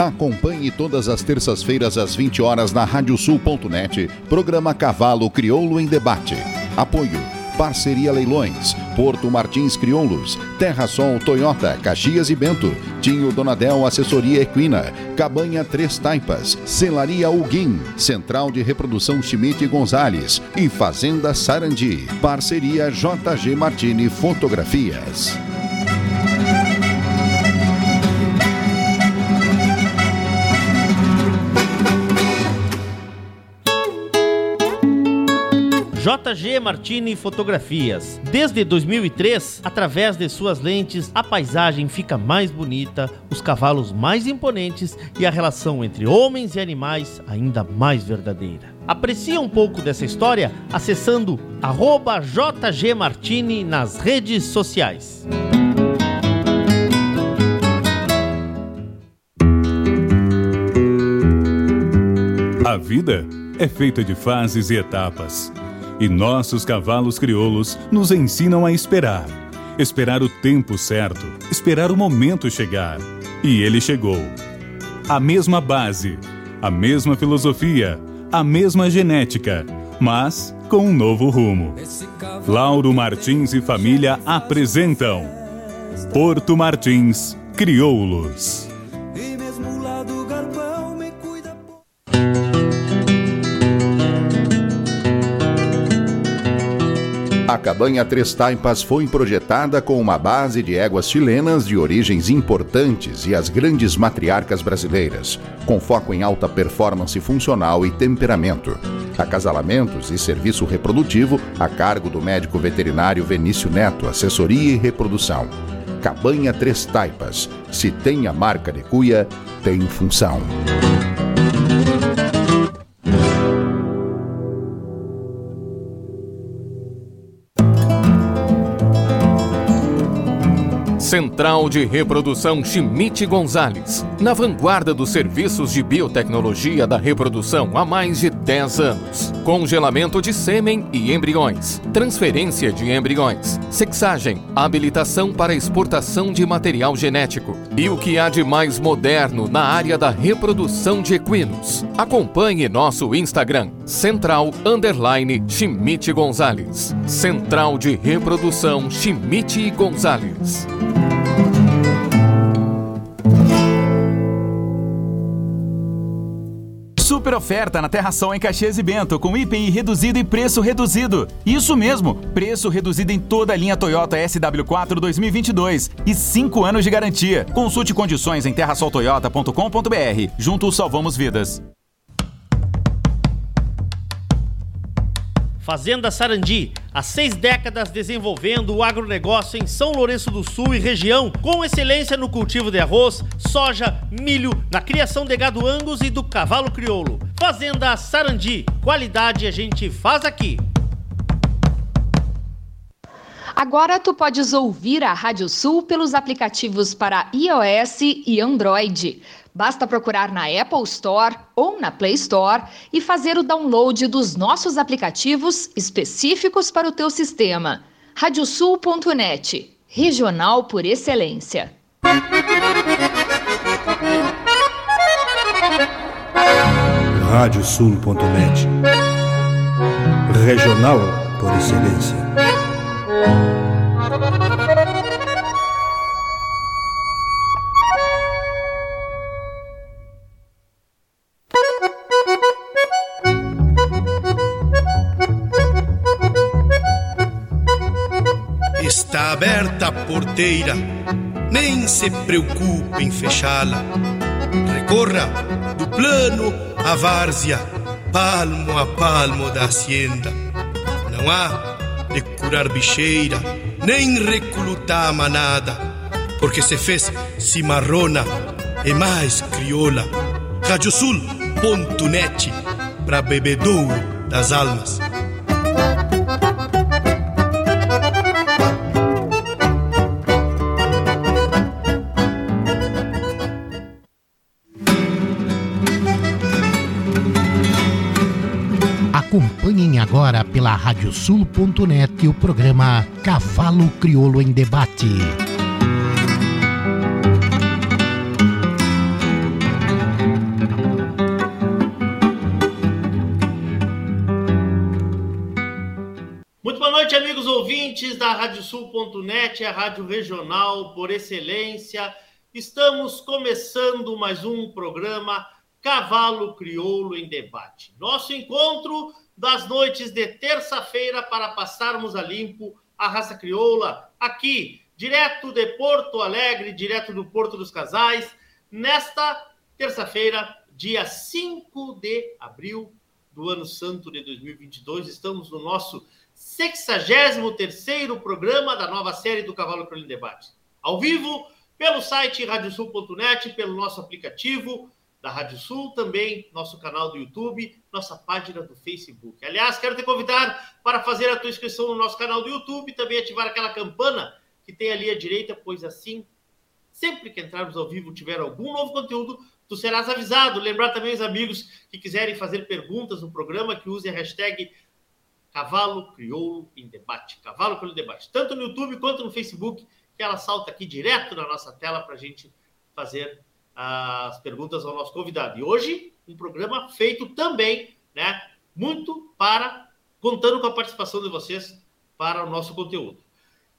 Acompanhe todas as terças-feiras às 20 horas na radiosul.net, programa Cavalo Crioulo em Debate. Apoio Parceria Leilões, Porto Martins Crioulos, Terra Sol Toyota, Caxias e Bento, Tinho Donadel Assessoria Equina, Cabanha Três Taipas, Celaria Huguim, Central de Reprodução Schmidt e Gonzales e Fazenda Sarandi. Parceria JG Martini Fotografias. JG Martini Fotografias. Desde 2003, através de suas lentes, a paisagem fica mais bonita, os cavalos mais imponentes e a relação entre homens e animais ainda mais verdadeira. Aprecie um pouco dessa história acessando arroba JG Martini nas redes sociais. A vida é feita de fases e etapas e nossos cavalos crioulos nos ensinam a esperar. Esperar o tempo certo, esperar o momento chegar. E ele chegou. A mesma base, a mesma filosofia, a mesma genética, mas com um novo rumo. Lauro Martins e família apresentam Porto Martins Crioulos. A cabanha Três Taipas foi projetada com uma base de éguas chilenas de origens importantes e as grandes matriarcas brasileiras, com foco em alta performance funcional e temperamento. Acasalamentos e serviço reprodutivo a cargo do médico veterinário Venício Neto, assessoria e reprodução. Cabanha Três Taipas. Se tem a marca de cuia, tem função. Central de Reprodução Schmidt Gonzalez, na vanguarda dos serviços de biotecnologia da reprodução há mais de 10 anos. Congelamento de sêmen e embriões, transferência de embriões, sexagem, habilitação para exportação de material genético e o que há de mais moderno na área da reprodução de equinos. Acompanhe nosso Instagram, Central Underline Schmidt Gonzalez. Central de Reprodução Schmidt Gonzalez. Super oferta na Terra Sol em Caxias e Bento, com IPI reduzido e preço reduzido. Isso mesmo, preço reduzido em toda a linha Toyota SW4 2022 e 5 anos de garantia. Consulte condições em terrasoltoyota.com.br. Juntos salvamos vidas. Fazenda Sarandi, há seis décadas desenvolvendo o agronegócio em São Lourenço do Sul e região, com excelência no cultivo de arroz, soja, milho, na criação de gado angus e do cavalo crioulo. Fazenda Sarandi, qualidade a gente faz aqui. Agora tu podes ouvir a Rádio Sul pelos aplicativos para iOS e Android. Basta procurar na Apple Store ou na Play Store e fazer o download dos nossos aplicativos específicos para o teu sistema. Radiosul.net, regional por excelência. Radiosul.net, regional por excelência. Aberta a porteira, nem se preocupe em fechá-la. Recorra do plano à várzea, palmo a palmo da hacienda. Não há de curar bicheira, nem reclutar manada, porque se fez cimarrona e mais crioula. Radiosul.net para bebedouro das almas. Acompanhem agora pela radiosul.net o programa Cavalo Crioulo em Debate. Muito boa noite, amigos ouvintes da radiosul.net, a rádio regional por excelência. Estamos começando mais um programa Cavalo Crioulo em Debate. Nosso encontro das noites de terça-feira para passarmos a limpo a raça crioula aqui, direto de Porto Alegre, direto do Porto dos Casais, nesta terça-feira, dia 5 de abril do ano santo de 2022. Estamos no nosso 63º programa da nova série do Cavalo Crioulo em Debate. Ao vivo, pelo site radiosul.net, pelo nosso aplicativo, da Rádio Sul, também nosso canal do YouTube, nossa página do Facebook. Aliás, quero te convidar para fazer a tua inscrição no nosso canal do YouTube, também ativar aquela campana que tem ali à direita, pois assim, sempre que entrarmos ao vivo, tiver algum novo conteúdo, tu serás avisado. Lembrar também os amigos que quiserem fazer perguntas no programa, que usem a hashtag Cavalo Crioulo em Debate. Cavalo Crioulo Debate. Tanto no YouTube quanto no Facebook, que ela salta aqui direto na nossa tela para a gente fazer as perguntas ao nosso convidado. E hoje, um programa feito também, né, muito para, contando com a participação de vocês para o nosso conteúdo.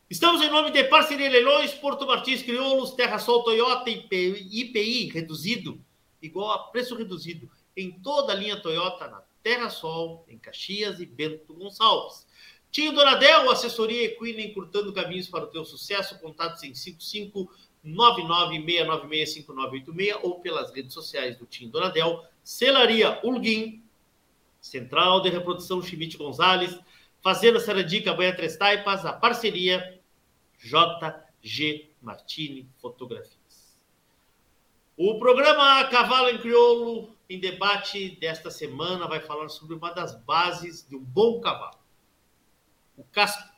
Estamos em nome de Parceria Leilões, Porto Martins Crioulos, Terra Sol Toyota IPI, reduzido, igual a preço reduzido, em toda a linha Toyota, na Terra Sol, em Caxias e Bento Gonçalves. Tinho Donadel, assessoria equina encurtando caminhos para o teu sucesso, contatos em 55 996965986 ou pelas redes sociais do Tim Donadel, Celaria Ulguim, Central de Reprodução Chimite Gonzalez, Fazenda Saradica Banha Três Taipas, a parceria JG Martini Fotografias. O programa Cavalo em Crioulo, em debate desta semana, vai falar sobre uma das bases de um bom cavalo, o casco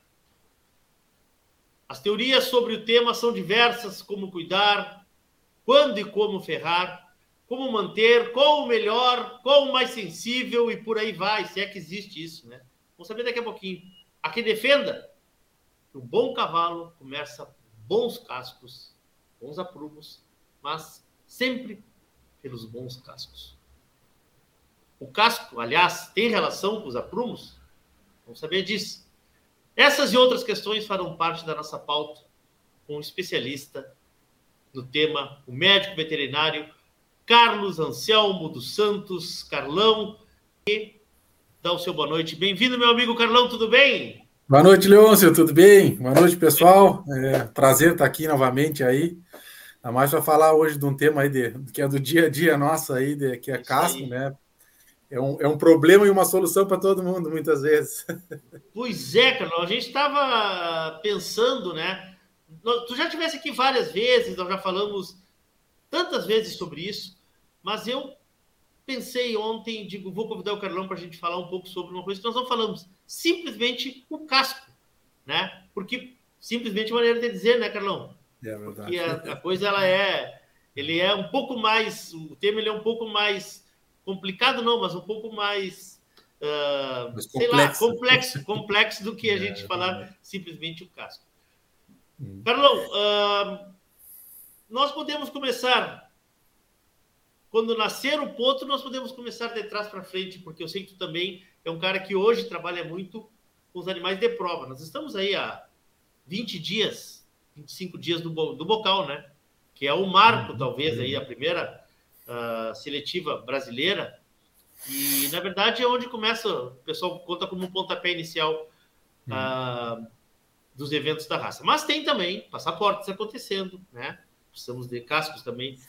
as teorias sobre o tema são diversas: como cuidar, quando e como ferrar, como manter, qual o melhor, qual o mais sensível e por aí vai, se é que existe isso, né? Vamos saber daqui a pouquinho. A quem defenda que um bom cavalo começa com bons cascos, bons aprumos, mas sempre pelos bons cascos. O casco, aliás, tem relação com os aprumos? Vamos saber disso. Essas e outras questões farão parte da nossa pauta com um especialista no tema, o médico veterinário Carlos Anselmo dos Santos, Carlão, e dá o seu boa noite. Bem-vindo, meu amigo Carlão, tudo bem? Boa noite, Leôncio, tudo bem? Boa noite, pessoal. É, prazer estar aqui novamente aí. Ainda mais para falar hoje de um tema aí de, que é do dia a dia nosso aí, de, que é Isso casco, aí. né? É um, é um problema e uma solução para todo mundo, muitas vezes. Pois é, Carlos, a gente estava pensando, né? Tu já tivesse aqui várias vezes, nós já falamos tantas vezes sobre isso, mas eu pensei ontem, digo, vou convidar o Carlão para a gente falar um pouco sobre uma coisa que nós não falamos, simplesmente o casco, né? Porque simplesmente maneira de dizer, né, Carlão? É verdade. Porque a, a coisa ela é, ele é um pouco mais, o tema ele é um pouco mais complicado não, mas um pouco mais, uh, sei lá, complexo, complexo do que a é, gente falar é. simplesmente o casco. Hum. Carlão, uh, nós podemos começar quando nascer o ponto, nós podemos começar de trás para frente, porque eu sei que tu também é um cara que hoje trabalha muito com os animais de prova. Nós estamos aí há 20 dias, 25 dias do, do bocal, né? Que é o marco, uhum. talvez, aí, a primeira uh, seletiva brasileira. E, na verdade, é onde começa, o pessoal conta como um pontapé inicial uh, dos eventos da raça. Mas tem também passaportes acontecendo, né? Precisamos de cascos também.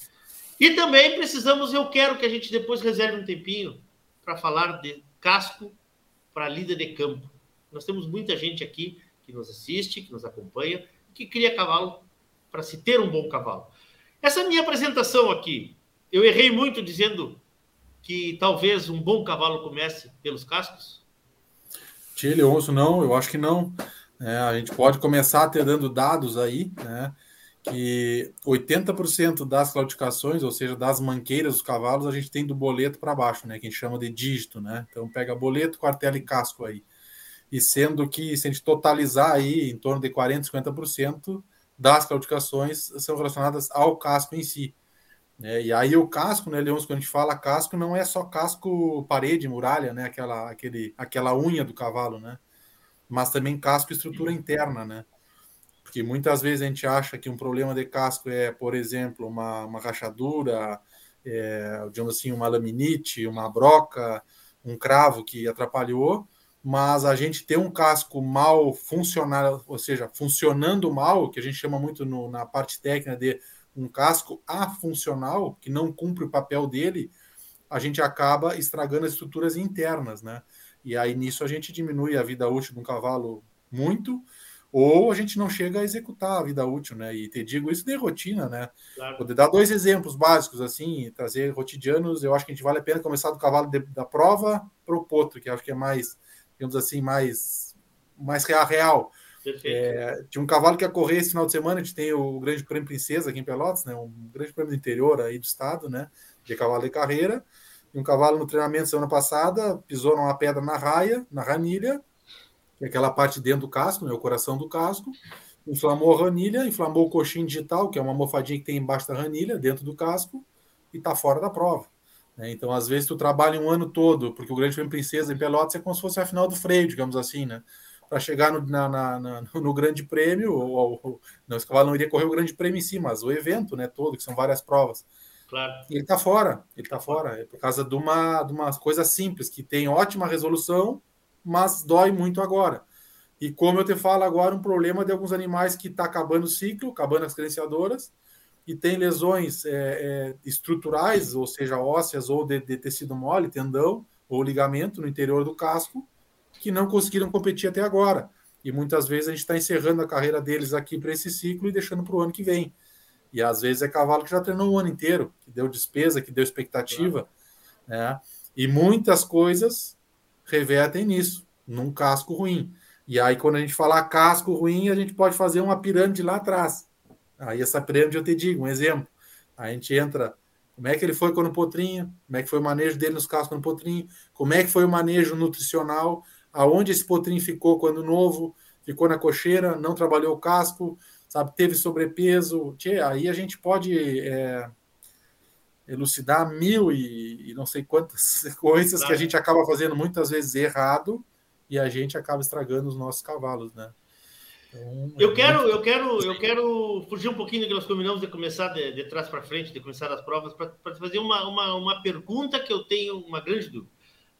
E também precisamos, eu quero que a gente depois reserve um tempinho para falar de casco para lida de campo. Nós temos muita gente aqui que nos assiste, que nos acompanha, que cria cavalo para se ter um bom cavalo. Essa minha apresentação aqui, eu errei muito dizendo que talvez um bom cavalo comece pelos cascos? Tchê, Leôncio, não, eu acho que não. É, a gente pode começar até dando dados aí, né? Que 80% das claudicações, ou seja, das manqueiras dos cavalos, a gente tem do boleto para baixo, né? Que a gente chama de dígito, né? Então pega boleto, quartela e casco aí. E sendo que, se a gente totalizar aí, em torno de 40%, 50% das claudicações são relacionadas ao casco em si. É, e aí o casco, né, Leôncio, quando a gente fala casco, não é só casco parede, muralha, né, aquela, aquele, aquela unha do cavalo, né? mas também casco estrutura interna, né? Porque muitas vezes a gente acha que um problema de casco é, por exemplo, uma, uma rachadura, é, digamos assim, uma laminite, uma broca, um cravo que atrapalhou, mas a gente ter um casco mal funcional, ou seja, funcionando mal, que a gente chama muito no, na parte técnica de um casco afuncional, que não cumpre o papel dele, a gente acaba estragando as estruturas internas, né? E aí nisso a gente diminui a vida útil de um cavalo muito, ou a gente não chega a executar a vida útil, né? E te digo isso de rotina, né? Claro. Poder dar dois exemplos básicos, assim, trazer rotidianos, eu acho que a gente vale a pena começar do cavalo de, da prova para o potro, que acho que é mais, digamos assim, mais, mais real. real. É, tinha um cavalo que ia correr esse final de semana, a gente tem o Grande Prêmio Princesa aqui em Pelotas, né? Um grande prêmio do interior aí do estado, né? De cavalo de carreira. E um cavalo no treinamento semana passada pisou numa pedra na raia, na ranilha, que é aquela parte dentro do casco, né, o coração do casco, inflamou a ranilha, inflamou o coxinho digital, que é uma almofadinha que tem embaixo da ranilha, dentro do casco, e está fora da prova. Né? Então, às vezes, tu trabalha um ano todo, porque o Grande Prêmio Princesa em Pelotas é como se fosse a final do freio, digamos assim, né? Para chegar no, na, na, no Grande Prêmio, ou, ou, não, esse cavalo não iria correr o Grande Prêmio em si, mas o evento né, todo, que são várias provas. Claro. Ele está fora, ele está fora. É por causa de uma, de uma coisa simples, que tem ótima resolução, mas dói muito agora. E como eu te falo agora, um problema de alguns animais que está acabando o ciclo, acabando as credenciadoras, e tem lesões é, é, estruturais, ou seja, ósseas ou de, de, tecido mole, tendão ou ligamento no interior do casco, que não conseguiram competir até agora. E muitas vezes a gente está encerrando a carreira deles aqui para esse ciclo e deixando para o ano que vem. E às vezes é cavalo que já treinou o ano inteiro, que deu despesa, que deu expectativa. Né? E muitas coisas revertem nisso, num casco ruim. E aí, quando a gente falar casco ruim, a gente pode fazer uma pirâmide lá atrás. Aí, essa pirâmide eu te digo, um exemplo. A gente entra. Como é que ele foi quando potrinho? Como é que foi o manejo dele nos cascos quando potrinho? Como é que foi o manejo nutricional? Aonde esse potrinho ficou quando novo? Ficou na cocheira? Não trabalhou o casco? sabe, teve sobrepeso, tchê, aí a gente pode é, elucidar mil e, e, não sei quantas coisas claro. que a gente acaba fazendo muitas vezes errado e a gente acaba estragando os nossos cavalos, né? Então, eu é quero, muito... eu quero, eu quero fugir um pouquinho do que nós combinamos de começar de, de trás para frente, de começar as provas, para fazer uma, uma, uma pergunta que eu tenho uma grande dúvida.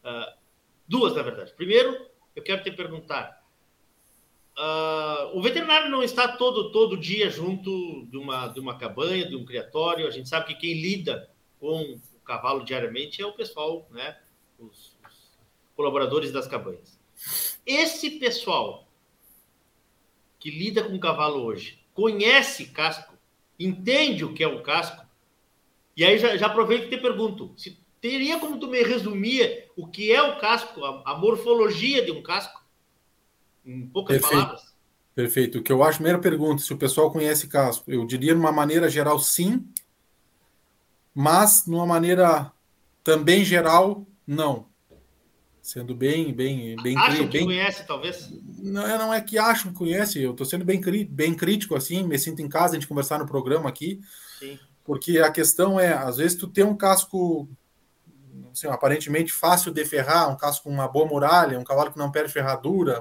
Uh, duas, na verdade. Primeiro, eu quero te perguntar Uh, o veterinário não está todo, todo dia junto de uma, de uma cabanha, de um criatório. A gente sabe que quem lida com o cavalo diariamente é o pessoal, né? Os, os colaboradores das cabanhas. Esse pessoal que lida com o cavalo hoje conhece casco, entende o que é um casco. E aí já, já aproveito e te pergunto: se teria como tu me resumir o que é o casco, a, a morfologia de um casco? em poucas Perfeito. palavras? Perfeito. O que eu acho, primeira pergunta, se o pessoal conhece casco, eu diria de uma maneira geral sim, mas numa maneira também geral, não. Sendo bem, bem, bem. Bem, que conhece, talvez? Não, é, não é que acham que conhece, eu estou sendo bem, bem crítico, assim, me sinto em casa a gente conversar no programa aqui. Sim. Porque a questão é, às vezes tu tem um casco assim, aparentemente fácil de ferrar, um casco com uma boa muralha, um cavalo que não perde ferradura,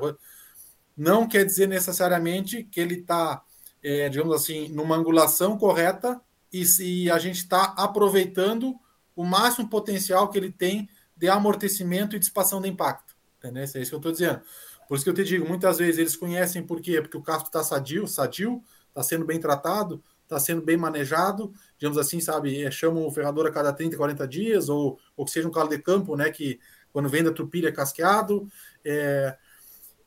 não quer dizer necessariamente que ele está, é, digamos assim, numa angulação correta e se a gente está aproveitando o máximo potencial que ele tem de amortecimento e dissipação de impacto. Entendeu? É isso que eu estou dizendo. Por isso que eu te digo, muitas vezes eles conhecem por quê? Porque o casco está sadio, sadio, está sendo bem tratado, está sendo bem manejado, digamos assim, sabe? É, chamam o ferrador a cada 30, 40 dias, ou, ou que seja um calo de campo, né? Que quando vem da trupilha é casqueado. É,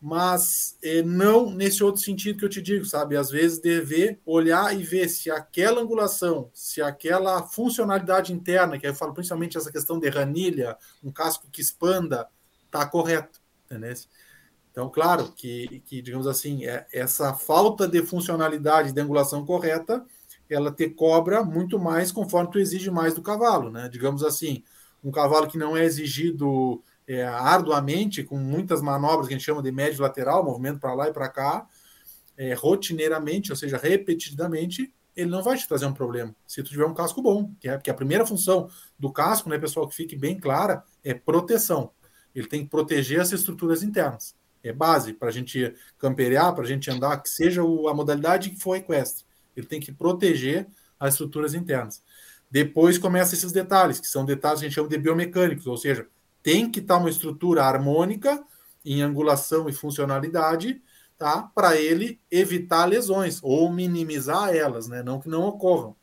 mas é, não nesse outro sentido que eu te digo, sabe? Às vezes dever olhar e ver se aquela angulação, se aquela funcionalidade interna, que eu falo principalmente essa questão de ranilha, um casco que expanda, está correto, entendeu? Então, claro que, que digamos assim, é, essa falta de funcionalidade de angulação correta, ela te cobra muito mais conforme tu exige mais do cavalo, né? Digamos assim, um cavalo que não é exigido é, arduamente, com muitas manobras que a gente chama de médio lateral, movimento para lá e para cá, é, rotineiramente, ou seja, repetidamente, ele não vai te trazer um problema. Se tu tiver um casco bom, que é porque a primeira função do casco, né, pessoal, que fique bem clara, é proteção. Ele tem que proteger as estruturas internas. É base para a gente camperear, para a gente andar, que seja a modalidade que for equestre. Ele tem que proteger as estruturas internas. Depois começa esses detalhes, que são detalhes que a gente chama de biomecânicos, ou seja, tem que estar uma estrutura harmônica em angulação e funcionalidade, tá? Para ele evitar lesões ou minimizar elas, né? Não que não ocorram.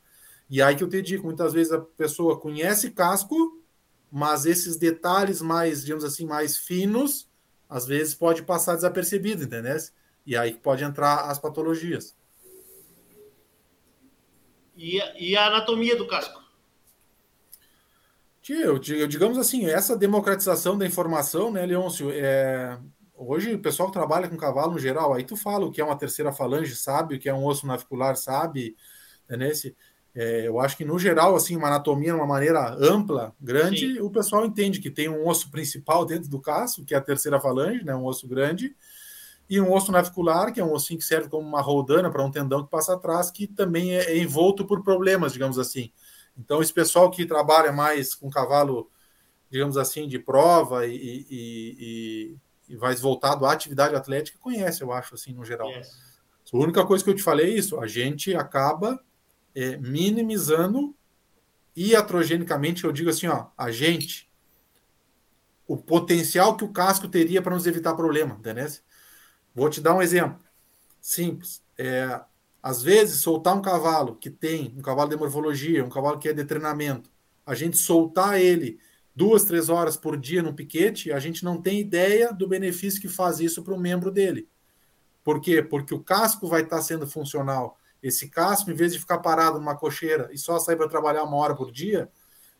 E aí que eu te digo, muitas vezes a pessoa conhece casco, mas esses detalhes mais, digamos assim, mais finos, às vezes pode passar desapercebido, entendeu? E aí pode entrar as patologias. E, e a anatomia do casco? Eu, digamos assim, essa democratização da informação, né, Leôncio, é, hoje o pessoal que trabalha com cavalo no geral, aí tu fala o que é uma terceira falange, sabe, o que é um osso navicular, sabe, né, nesse, é, eu acho que no geral, assim, uma anatomia de uma maneira ampla, grande, Sim. o pessoal entende que tem um osso principal dentro do casco, que é a terceira falange, né, um osso grande, e um osso navicular, que é um ossinho que serve como uma roldana para um tendão que passa atrás, que também é, é envolto por problemas, digamos assim. Então, esse pessoal que trabalha mais com cavalo, digamos assim, de prova e, e, e, e mais voltado à atividade atlética, conhece, eu acho, assim, no geral. Yes. A única coisa que eu te falei é isso: a gente acaba é, minimizando iatrogenicamente, eu digo assim, ó, a gente, o potencial que o casco teria para nos evitar problema, entendeu? Vou te dar um exemplo simples. É, às vezes, soltar um cavalo que tem um cavalo de morfologia, um cavalo que é de treinamento, a gente soltar ele duas, três horas por dia no piquete, a gente não tem ideia do benefício que faz isso para o membro dele. Por quê? Porque o casco vai estar sendo funcional. Esse casco, em vez de ficar parado numa cocheira e só sair para trabalhar uma hora por dia,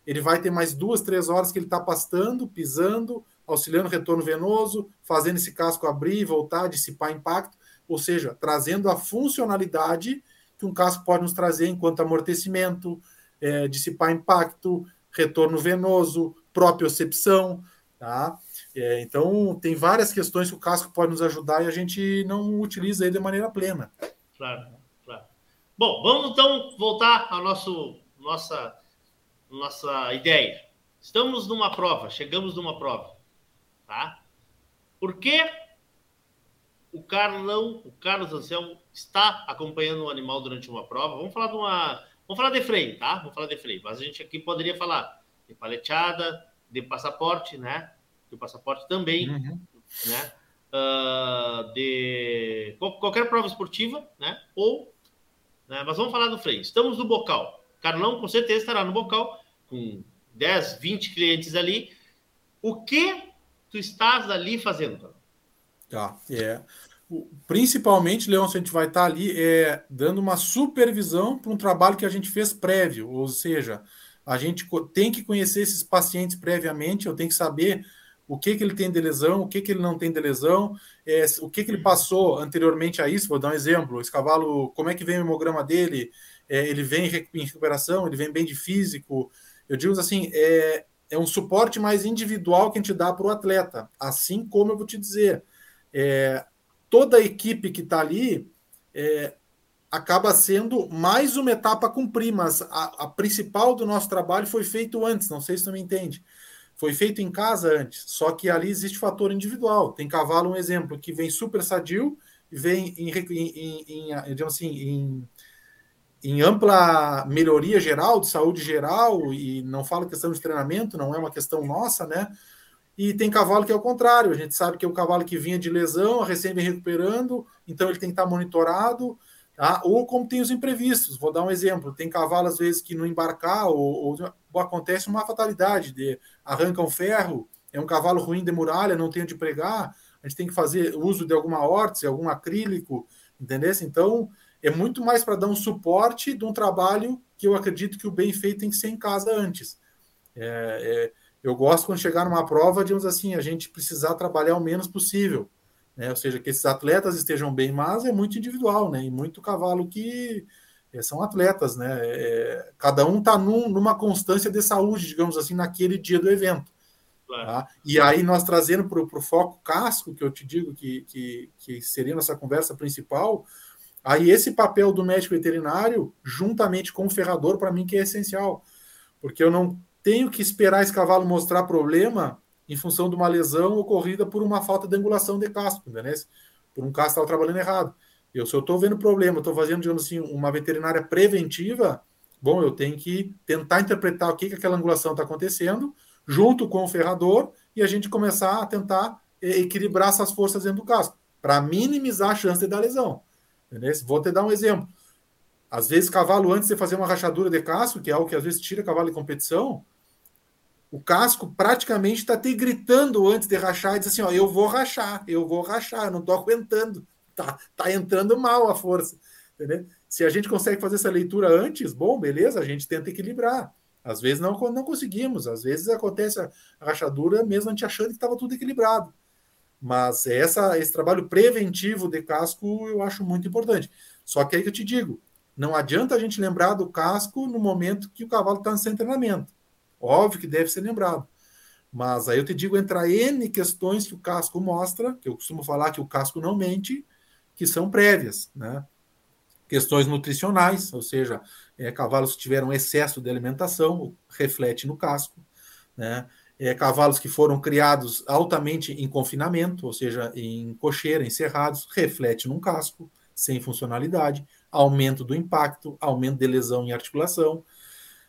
ele vai ter mais duas, três horas que ele está pastando, pisando, auxiliando retorno venoso, fazendo esse casco abrir, voltar, dissipar impacto ou seja, trazendo a funcionalidade que um casco pode nos trazer enquanto amortecimento, é, dissipar impacto, retorno venoso, propriocepção, tá? É, então, tem várias questões que o casco pode nos ajudar e a gente não utiliza ele de maneira plena. Claro. Bom, vamos então voltar à nosso, nossa, nossa ideia. Estamos numa prova, chegamos numa prova, tá? Por que o Carlão, o Carlos Anselmo está acompanhando o animal durante uma prova. Vamos falar de uma. Vamos falar de freio, tá? Vamos falar de freio. Mas a gente aqui poderia falar de paleteada, de passaporte, né? De passaporte também, uhum. né? Uh, de qualquer prova esportiva, né? Ou, né? Mas vamos falar do freio. Estamos no bocal. Carlão com certeza estará no bocal com 10, 20 clientes ali. O que tu estás ali fazendo, Carlão? Tá, é. Principalmente, Leão, se a gente vai estar ali é, dando uma supervisão para um trabalho que a gente fez prévio, ou seja, a gente tem que conhecer esses pacientes previamente, eu tenho que saber o que, que ele tem de lesão, o que, que ele não tem de lesão, é, o que, que ele passou anteriormente a isso. Vou dar um exemplo: esse cavalo, como é que vem o hemograma dele? É, ele vem em recuperação, ele vem bem de físico. Eu digo assim: é, é um suporte mais individual que a gente dá para o atleta. Assim como eu vou te dizer, é, toda a equipe que está ali é, acaba sendo mais uma etapa a cumprir, mas a, a, principal do nosso trabalho foi feito antes, não sei se você me entende. Foi feito em casa antes, só que ali existe fator individual. Tem cavalo, um exemplo, que vem super sadio, vem em, em, em, assim, em, em ampla melhoria geral, de saúde geral, e não falo questão de treinamento, não é uma questão nossa, né? E tem cavalo que é o contrário. A gente sabe que é um cavalo que vinha de lesão, recém vem recuperando, então ele tem que estar monitorado. Tá? Ou como tem os imprevistos. Vou dar um exemplo. Tem cavalo, às vezes, que no embarcar, ou, ou acontece uma fatalidade, de arranca um ferro, é um cavalo ruim de muralha, não tem onde pregar, a gente tem que fazer uso de alguma órtese, algum acrílico, entendeu? Então, é muito mais para dar um suporte de um trabalho que eu acredito que o bem feito tem que ser em casa antes. É, é, eu gosto quando chegar numa prova, digamos assim, a gente precisar trabalhar o menos possível. Né? Ou seja, que esses atletas estejam bem, mas é muito individual, né? E muito cavalo que são atletas, né? É, cada um está num, numa constância de saúde, digamos assim, naquele dia do evento. Claro. Tá? E aí nós trazendo para o foco casco, que eu te digo que, que, que seria nossa conversa principal, aí esse papel do médico veterinário, juntamente com o ferrador, para mim que é essencial. Porque eu não tenho que esperar esse cavalo mostrar problema em função de uma lesão ocorrida por uma falta de angulação de casco, entendeu? Por um casco que estava trabalhando errado. Eu, se eu estou vendo problema, estou fazendo, digamos assim, uma veterinária preventiva, bom, eu tenho que tentar interpretar o que, que aquela angulação está acontecendo, junto com o ferrador, e a gente começar a tentar equilibrar essas forças dentro do casco, para minimizar a chance de dar lesão. Entendeu? Vou te dar um exemplo. Às vezes, cavalo, antes de fazer uma rachadura de casco, que é algo que às vezes tira cavalo de competição, o casco praticamente está te gritando antes de rachar e diz assim: ó, eu vou rachar, eu vou rachar, não estou aguentando, tá, tá entrando mal a força. Entendeu? Se a gente consegue fazer essa leitura antes, bom, beleza, a gente tenta equilibrar. Às vezes não, não conseguimos, às vezes acontece a rachadura mesmo a gente achando que estava tudo equilibrado. Mas essa, esse trabalho preventivo de casco eu acho muito importante. Só que aí que eu te digo, não adianta a gente lembrar do casco no momento que o cavalo está sem treinamento. Óbvio que deve ser lembrado. Mas aí eu te digo, entra N questões que o casco mostra, que eu costumo falar que o casco não mente, que são prévias, né? Questões nutricionais, ou seja, é, cavalos que tiveram excesso de alimentação, reflete no casco, né? É, cavalos que foram criados altamente em confinamento, ou seja, em cocheira, encerrados, reflete num casco, sem funcionalidade, aumento do impacto, aumento de lesão em articulação.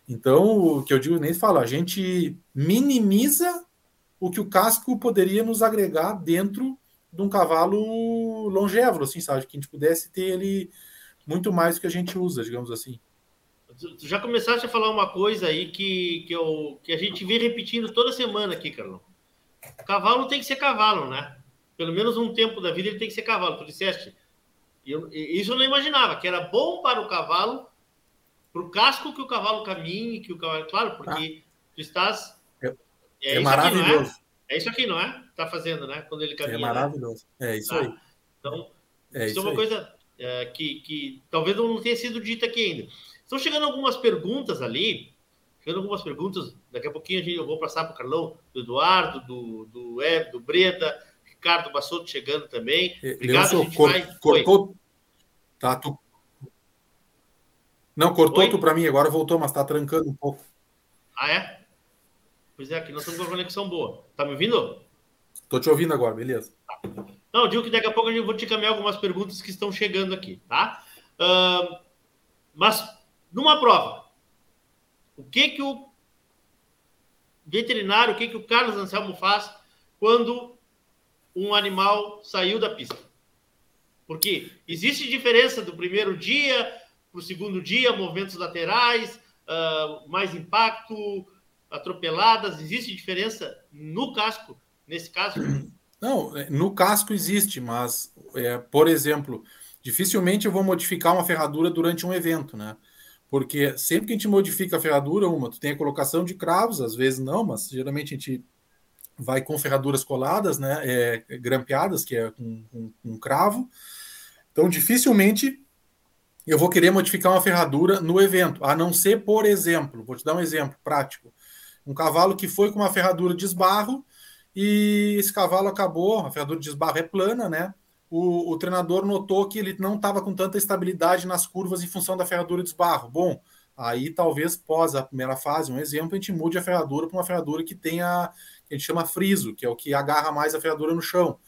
Então, o que eu digo nem falo, a gente minimiza o que o casco poderia nos agregar dentro de um cavalo longevo, assim, sabe? Que a gente pudesse ter ele muito mais do que a gente usa, digamos assim. Tu já começaste a falar uma coisa aí que, que, eu, que a gente vem repetindo toda semana aqui, Carlão. Cavalo tem que ser cavalo, né? Pelo menos um tempo da vida ele tem que ser cavalo. Tu disseste. Eu, isso eu não imaginava, que era bom para o cavalo para o casco que o cavalo caminhe, que o cavalo. Claro, porque ah. tu estás. É, é, é maravilhoso. Aqui, é? isso aqui, não é? Tá fazendo, né? Quando ele caminha. É maravilhoso. Né? É isso tá. aí. Então, é isso, é uma aí. coisa é, que, que talvez não tenha sido dita aqui ainda. Estão chegando algumas perguntas ali. Chegando algumas perguntas. Daqui a pouquinho eu vou passar para o Carlão, do Eduardo, do, do Eb, do Breda, Ricardo Bassotto chegando também. Obrigado, a gente cor, vai... Cortou. Oi. Tá, tu não, cortou Oi? tu para mim, agora voltou, mas está trancando um pouco. Ah, é? Pois é, aqui nós estamos com a conexão boa. Tá me ouvindo? Tô te ouvindo agora, beleza. Tá. Não, digo que daqui a pouco eu vou te caminhar algumas perguntas que estão chegando aqui, tá? Uh, mas, numa prova, o que que o veterinário, o que que o Carlos Anselmo faz quando um animal saiu da pista? Porque existe diferença do primeiro dia para o segundo dia, movimentos laterais, uh, mais impacto, atropeladas. Existe diferença no casco, nesse caso? Não, é, no casco existe, mas, é, por exemplo, dificilmente eu vou modificar uma ferradura durante um evento, né? Porque sempre que a gente modifica a ferradura, uma, tu tem a colocação de cravos, às vezes não, mas geralmente a gente vai com ferraduras coladas, né? É, grampeadas, que é com, com cravo. Então, dificilmente eu vou querer modificar uma ferradura no evento, a não ser, por exemplo, vou te dar um exemplo prático. Um cavalo que foi com uma ferradura de esbarro e esse cavalo acabou, a ferradura de esbarro é plana, né? O, o treinador notou que ele não estava com tanta estabilidade nas curvas em função da ferradura de esbarro. Bom, aí talvez pós a primeira fase, um exemplo, a gente mude a ferradura para uma ferradura que tenha, que a gente chama friso, que é o que agarra mais a ferradura no chão.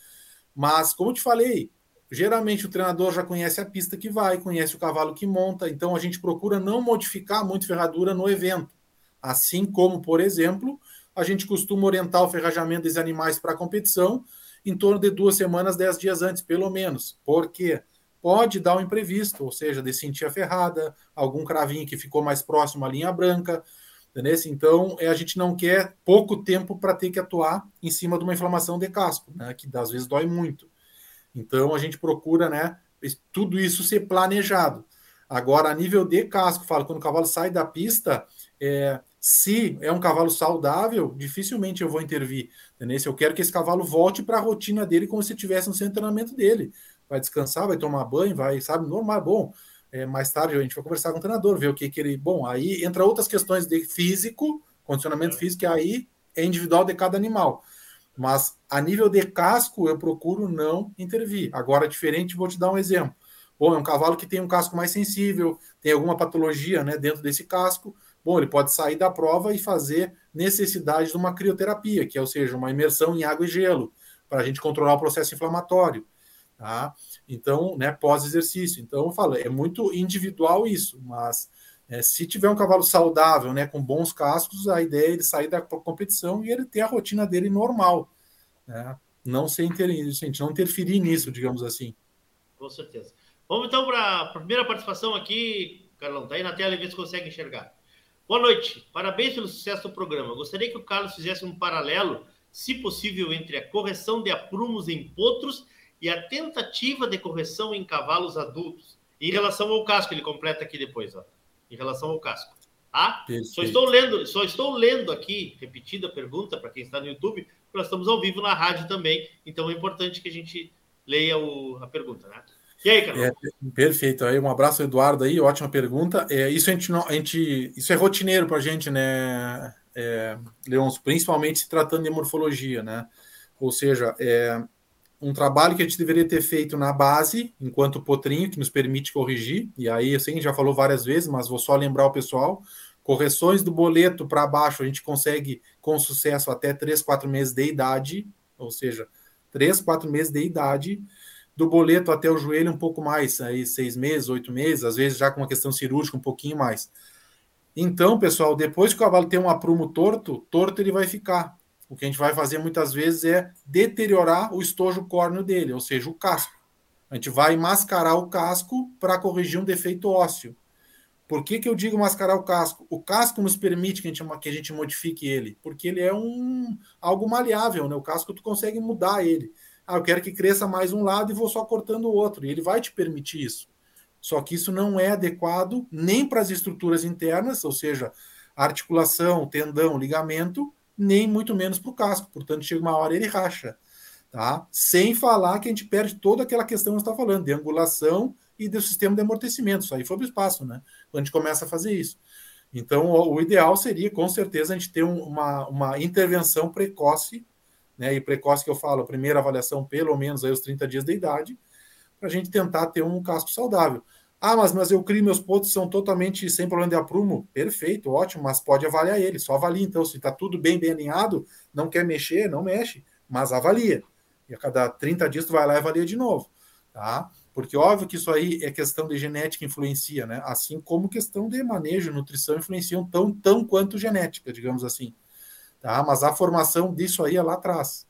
Mas, como eu te falei, Geralmente o treinador já conhece a pista que vai, conhece o cavalo que monta, então a gente procura não modificar muito ferradura no evento. Assim como, por exemplo, a gente costuma orientar o ferrajamento dos animais para a competição em torno de duas semanas, dez dias antes, pelo menos. Porque pode dar um imprevisto, ou seja, de sentir a ferrada, algum cravinho que ficou mais próximo à linha branca. Entendeu? Então, é, a gente não quer pouco tempo para ter que atuar em cima de uma inflamação de casco, né, que às vezes dói muito. Então a gente procura, né, tudo isso ser planejado. Agora, a nível de casco, falo, quando o cavalo sai da pista, é, se é um cavalo saudável, dificilmente eu vou intervir. Entendeu? Eu quero que esse cavalo volte para a rotina dele como se estivesse no seu treinamento dele. Vai descansar, vai tomar banho, vai, sabe, normal, bom. É, mais tarde a gente vai conversar com o treinador, ver o que, que ele. Bom, aí entra outras questões de físico, condicionamento físico, que aí é individual de cada animal. Mas a nível de casco, eu procuro não intervir. Agora, diferente, vou te dar um exemplo. Bom, é um cavalo que tem um casco mais sensível, tem alguma patologia né, dentro desse casco. Bom, ele pode sair da prova e fazer necessidade de uma crioterapia, que é, ou seja, uma imersão em água e gelo, para a gente controlar o processo inflamatório. Tá? Então, né, pós-exercício. Então, eu falo, é muito individual isso, mas é, se tiver um cavalo saudável, né, com bons cascos, a ideia é ele sair da competição e ele ter a rotina dele normal. Né? Não sem interferir, não interferir nisso, digamos assim. Com certeza. Vamos então para a primeira participação aqui, Carlão. Tá aí na tela e vê se consegue enxergar. Boa noite. Parabéns pelo sucesso do programa. Gostaria que o Carlos fizesse um paralelo, se possível, entre a correção de aprumos em potros e a tentativa de correção em cavalos adultos. Em relação ao casco, ele completa aqui depois, ó. Em relação ao casco. Tá? Só estou lendo, só estou lendo aqui, repetida a pergunta para quem está no YouTube, porque nós estamos ao vivo na rádio também, então é importante que a gente leia o, a pergunta, né? E aí, Carlos? É, perfeito. Aí, um abraço, Eduardo, aí, ótima pergunta. É, isso a gente não, a gente, isso é rotineiro para a gente, né, é, principalmente se tratando de morfologia, né? Ou seja, é um trabalho que a gente deveria ter feito na base, enquanto potrinho, que nos permite corrigir, e aí, assim, já falou várias vezes, mas vou só lembrar o pessoal, correções do boleto para baixo a gente consegue com sucesso até 3, 4 meses de idade, ou seja, 3, 4 meses de idade, do boleto até o joelho um pouco mais, aí seis meses, oito meses, às vezes já com uma questão cirúrgica um pouquinho mais. Então, pessoal, depois que o cavalo tem um aprumo torto, torto ele vai ficar. O que a gente vai fazer muitas vezes é deteriorar o estojo córneo dele, ou seja, o casco. A gente vai mascarar o casco para corrigir um defeito ósseo. Por que, que eu digo mascarar o casco? O casco nos permite que a gente, que a gente modifique ele, porque ele é um algo maleável, né? O casco tu consegue mudar ele. Ah, eu quero que cresça mais um lado e vou só cortando o outro. E ele vai te permitir isso. Só que isso não é adequado nem para as estruturas internas, ou seja, articulação, tendão, ligamento, nem muito menos para o casco. Portanto, chega uma hora ele racha. Tá? Sem falar que a gente perde toda aquela questão que está falando, de angulação e do sistema de amortecimento. Isso aí foi para o espaço, né? Quando a gente começa a fazer isso. Então, o, ideal seria, com certeza, a gente ter um, uma, uma intervenção precoce né? E precoce que eu falo, primeira avaliação pelo menos aí os 30 dias de idade, para a gente tentar ter um casco saudável. Ah, mas, mas eu crio meus pontos são totalmente sem problema de aprumo. Perfeito, ótimo, mas pode avaliar ele. Só avalia então. Se está tudo bem, bem alinhado, não quer mexer, não mexe, mas avalia. E a cada 30 dias tu vai lá e avalia de novo. Tá? Porque óbvio que isso aí é questão de genética influencia, né? Assim como questão de manejo, nutrição influenciam tão, tão quanto genética, digamos assim. Tá? Mas a formação disso aí é lá atrás.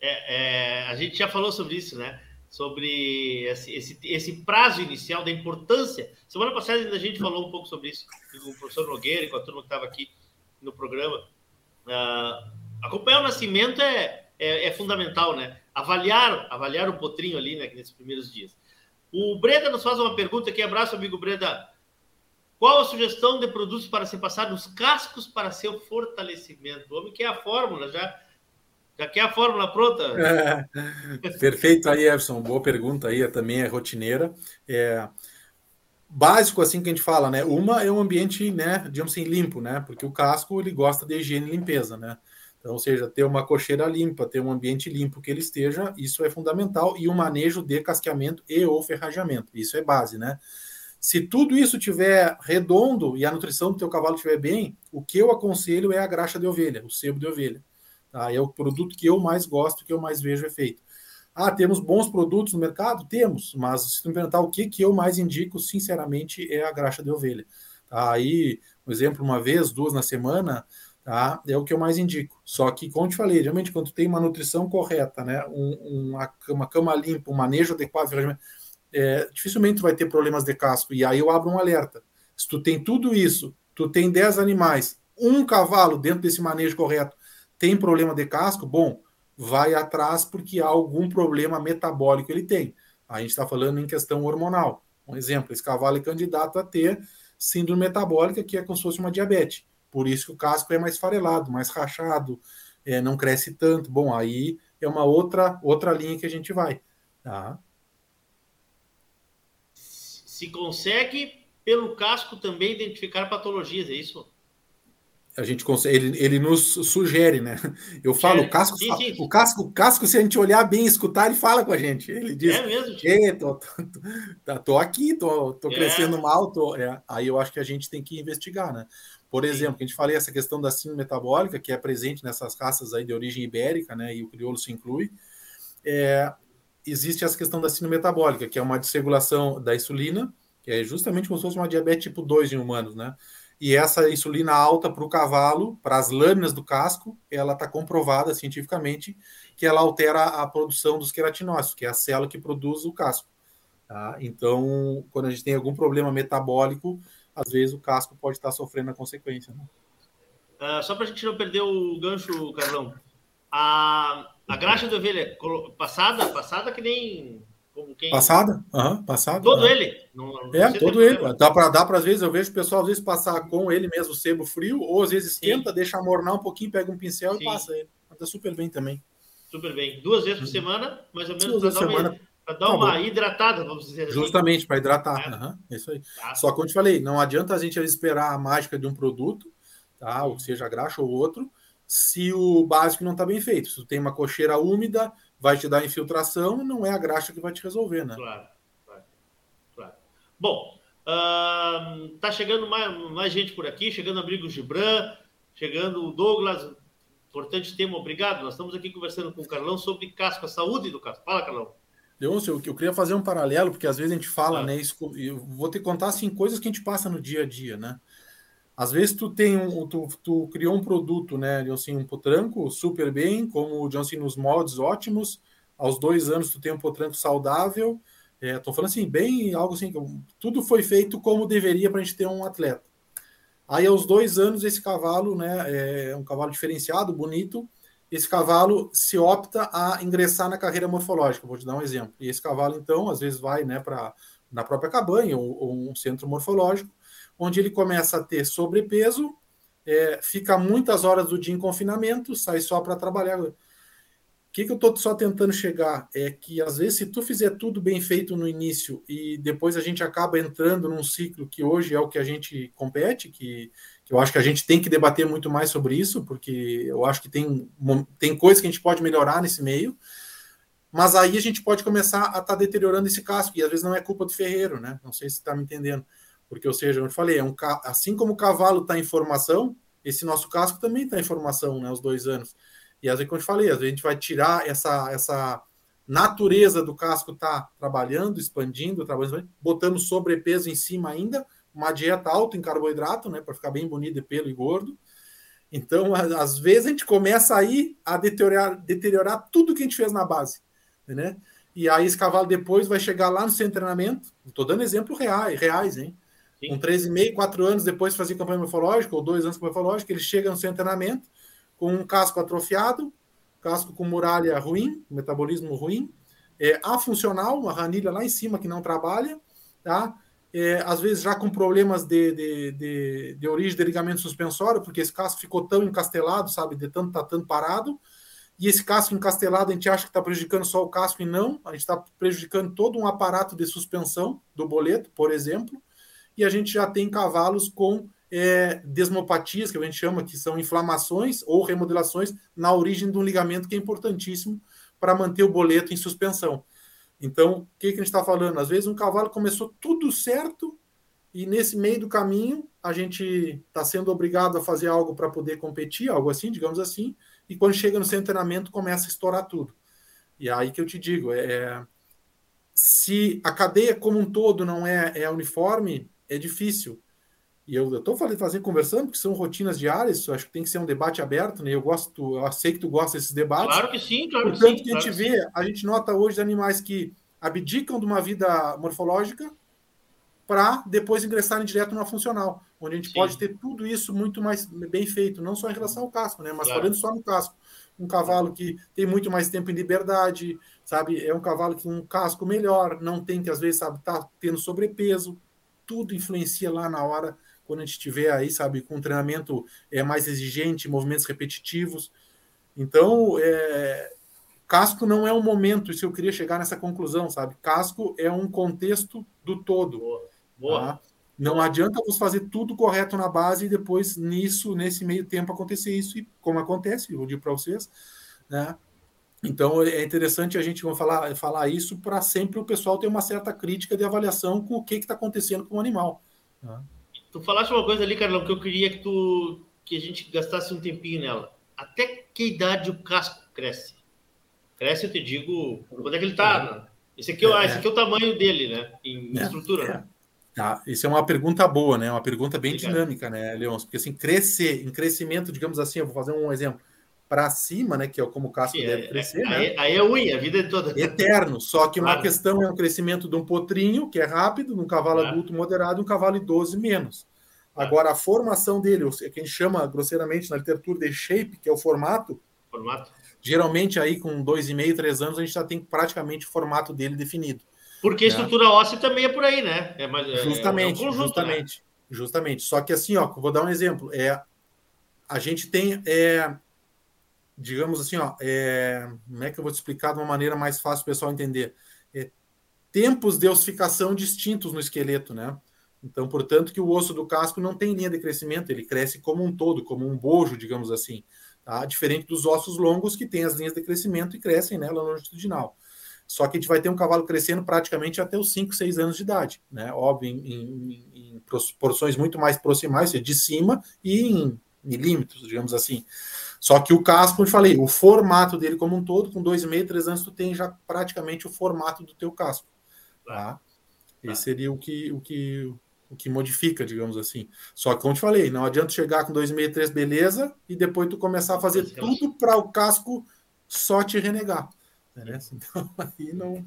É, é, a gente já falou sobre isso, né? Sobre esse, esse, esse, prazo inicial, da importância. Semana passada a gente falou um pouco sobre isso com o professor Nogueira e com a turma que estava aqui no programa. Uh, acompanhar o nascimento é, é, é, fundamental, né? Avaliar, avaliar o potrinho ali, né, nesses primeiros dias. O Breda nos faz uma pergunta aqui. Abraço, amigo Breda. Qual a sugestão de produtos para se passar nos cascos para seu fortalecimento? O homem quer a fórmula, já, já quer a fórmula pronta? É, perfeito aí, Everson. Boa pergunta aí, também é rotineira. É, básico assim que a gente fala, né? Uma é um ambiente, né, digamos assim, limpo, né? Porque o casco ele gosta de higiene e limpeza, né? Então, ou seja, ter uma cocheira limpa, ter um ambiente limpo que ele esteja, isso é fundamental e o manejo de casqueamento e ou ferrageamento, isso é base, né? Se tudo isso tiver redondo e a nutrição do teu cavalo estiver bem, o que eu aconselho é a graxa de ovelha, o sebo de ovelha. Tá? É o produto que eu mais gosto, que eu mais vejo efeito. Ah, temos bons produtos no mercado? Temos, mas se tu me perguntar o que, que eu mais indico, sinceramente, é a graxa de ovelha. Tá? Aí, por exemplo, uma vez, duas na semana, tá? é o que eu mais indico. Só que, como te falei, realmente, quando tu tem uma nutrição correta, né? Um, uma, uma cama limpa, um manejo adequado, é, dificilmente vai ter problemas de casco. E aí eu abro um alerta. Se tu tem tudo isso, tu tem 10 animais, um cavalo dentro desse manejo correto tem problema de casco, bom, vai atrás porque há algum problema metabólico ele tem. A gente está falando em questão hormonal. Um exemplo, esse cavalo é candidato a ter síndrome metabólica, que é como se fosse uma diabetes. Por isso que o casco é mais farelado, mais rachado, é, não cresce tanto. Bom, aí é uma outra outra linha que a gente vai. Tá? Se consegue, pelo casco, também identificar patologias, é isso? a gente consegue, ele, ele nos sugere, né? Eu falo, o casco, sim, sim, o casco, o casco, se a gente olhar bem, escutar, ele fala com a gente. Ele diz: É mesmo? Tô, tô, tô, tô, aqui, tô, tô é. crescendo mal, tô. É. Aí eu acho que a gente tem que investigar, né? Por exemplo, a gente falei essa questão da síndrome metabólica, que é presente nessas raças aí de origem ibérica, né? E o crioulo se inclui. É, existe essa questão da síndrome metabólica, que é uma desregulação da insulina, que é justamente como se fosse uma diabetes tipo 2 em humanos, né? E essa insulina alta para o cavalo, para as lâminas do casco, ela está comprovada cientificamente que ela altera a produção dos queratinócitos, que é a célula que produz o casco. Tá? Então, quando a gente tem algum problema metabólico, às vezes o casco pode estar sofrendo a consequência. Né? Uh, só para a gente não perder o gancho, Carlão, a, a graxa de ovelha passada, passada que nem quem... Passada? Uhum, passada. Todo uhum. ele? Não, não é, todo ele. Dá para, dá para, às vezes, eu vejo o pessoal, às vezes, passar com ele mesmo, sebo frio, ou às vezes esquenta, Sim. deixa amornar um pouquinho, pega um pincel Sim. e passa ele. Tá super bem também. Super bem. Duas vezes por semana, mais ou menos, para dar, semana. Uma, pra dar tá uma hidratada, vamos dizer assim. Justamente, para hidratar. É. Uhum, isso aí. Tá. Só que, como eu te falei, não adianta a gente esperar a mágica de um produto, tá? ou seja, graxa ou outro, se o básico não está bem feito. Se tu tem uma cocheira úmida, vai te dar infiltração, não é a graxa que vai te resolver, né? Claro, claro. claro. Bom, uh, tá chegando mais, mais gente por aqui, chegando Abrigo Gibran, chegando o Douglas, importante tema, obrigado. Nós estamos aqui conversando com o Carlão sobre casco, a saúde do casco. Fala, Carlão. Leôncio, eu, eu queria fazer um paralelo, porque às vezes a gente fala, ah. né? Isso, eu vou te contar assim, coisas que a gente passa no dia a dia, né? Às vezes tu tem um, tu, tu criou um produto, né, assim, um potranco super bem, como o Johnson nos moldes ótimos. Aos dois anos tu tem um potranco saudável. Estou é, falando assim, bem algo assim, tudo foi feito como deveria para a gente ter um atleta. Aí aos dois anos esse cavalo, né, é um cavalo diferenciado, bonito. Esse cavalo se opta a ingressar na carreira morfológica. Vou te dar um exemplo. E esse cavalo então às vezes vai, né, para na própria cabanha ou, ou um centro morfológico onde ele começa a ter sobrepeso, é, fica muitas horas do dia em confinamento, sai só para trabalhar. O que, que eu estou só tentando chegar é que, às vezes, se tu fizer tudo bem feito no início e depois a gente acaba entrando num ciclo que hoje é o que a gente compete, que, que eu acho que a gente tem que debater muito mais sobre isso, porque eu acho que tem, tem coisas que a gente pode melhorar nesse meio, mas aí a gente pode começar a estar tá deteriorando esse casco, e às vezes não é culpa do ferreiro, né? Não sei se está me entendendo. Porque, ou seja, eu falei, é um, assim como o cavalo está em formação, esse nosso casco também está em formação, né? Os dois anos. E às vezes, como eu te falei, às vezes a gente vai tirar essa, essa natureza do casco tá trabalhando, expandindo, trabalhando, botando sobrepeso em cima ainda, uma dieta alta em carboidrato, né? Para ficar bem bonito de pelo e gordo. Então, às vezes a gente começa aí a deteriorar, deteriorar tudo que a gente fez na base, né? E aí esse cavalo depois vai chegar lá no seu treinamento. Estou dando exemplo reais, reais, hein? Sim. Com 13,5, 4 anos depois de fazer campanha morfológica, ou 2 anos de morfológica, ele chega no seu treinamento com um casco atrofiado, casco com muralha ruim, metabolismo ruim, é, afuncional, uma ranilha lá em cima que não trabalha, tá? É, às vezes já com problemas de, de, de, de, origem de ligamento suspensório, porque esse casco ficou tão encastelado, sabe, de tanto tá tanto parado, e esse casco encastelado a gente acha que está prejudicando só o casco e não, a gente está prejudicando todo um aparato de suspensão do boleto, por exemplo, e a gente já tem cavalos com é, desmopatias, que a gente chama que são inflamações ou remodelações na origem de um ligamento que é importantíssimo para manter o boleto em suspensão. Então, o que, que a gente está falando? Às vezes um cavalo começou tudo certo e nesse meio do caminho a gente está sendo obrigado a fazer algo para poder competir, algo assim, digamos assim, e quando chega no seu treinamento começa a estourar tudo. E é aí que eu te digo, é, se a cadeia como um todo não é, é uniforme, é difícil. E eu estou fazendo, conversando, porque são rotinas diárias, acho que tem que ser um debate aberto, né? Eu gosto, eu sei que tu gosta desses debates. Claro que sim, claro Portanto, que sim. que a gente vê, a gente nota hoje animais que abdicam de uma vida morfológica para depois ingressarem direto numa funcional, onde a gente sim. pode ter tudo isso muito mais bem feito, não só em relação ao casco, né? Mas claro. falando só no casco. Um cavalo que tem muito mais tempo em liberdade, sabe? É um cavalo que um casco melhor, não tem que às vezes sabe tá tendo sobrepeso, tudo influencia lá na hora, quando a gente estiver aí, sabe, com um treinamento é, mais exigente, movimentos repetitivos. Então, é, casco não é um momento, isso eu queria chegar nessa conclusão, sabe? Casco é um contexto do todo. Boa. Boa. Tá? Não adianta você fazer tudo correto na base e depois nisso, nesse meio tempo, acontecer isso, e como acontece, eu digo para vocês, né? Então é interessante a gente falar, falar isso para sempre o pessoal ter uma certa crítica de avaliação com o que está acontecendo com o animal. Né? Tu falaste uma coisa ali, Carlão, que eu queria que tu que a gente gastasse um tempinho nela. Até que idade o casco cresce? Cresce, eu te digo, quando é que ele está? Esse aqui, é, esse aqui é o tamanho dele, né? Em é, estrutura, é. né? Tá, isso é uma pergunta boa, né? Uma pergunta bem dinâmica, né, Leôncio? Porque assim, crescer, em crescimento, digamos assim, eu vou fazer um exemplo para cima, né? Que é como o casco Sim, deve é, crescer. É, né? Aí, aí, é unha, a vida é toda. Eterno. Só que claro. uma questão é um crescimento de um potrinho, que é rápido, num cavalo claro. adulto moderado, um cavalo idoso menos. Agora, a formação dele, o que a gente chama grosseiramente na literatura de shape, que é o formato. Formato. Geralmente, aí com dois e meio, três anos, a gente já tem praticamente o formato dele definido. Porque a né? estrutura óssea também é por aí, né? É, mais, justamente, é um conjunto, justamente, né? justamente. Só que assim, ó, vou dar um exemplo. É, a gente tem, é, digamos assim, ó, é, como é que eu vou te explicar de uma maneira mais fácil o pessoal entender? É, tempos de ossificação distintos no esqueleto, né? Então, portanto, que o osso do casco não tem linha de crescimento, ele cresce como um todo, como um bojo, digamos assim. Tá? Diferente dos ossos longos que têm as linhas de crescimento e crescem nela né, longitudinal. Só que a gente vai ter um cavalo crescendo praticamente até os 5, 6 anos de idade, né? Óbvio, em, em, em proporções muito mais proximais, de cima e em milímetros, digamos assim. Só que o casco, eu falei, o formato dele como um todo, com 2,5, 3 anos, tu tem já praticamente o formato do teu casco. Tá? Esse seria o que, o que, o que modifica, digamos assim. Só que, como eu te falei, não adianta chegar com 2,63, beleza, e depois tu começar a fazer tudo para o casco só te renegar. Né? Então, aí não.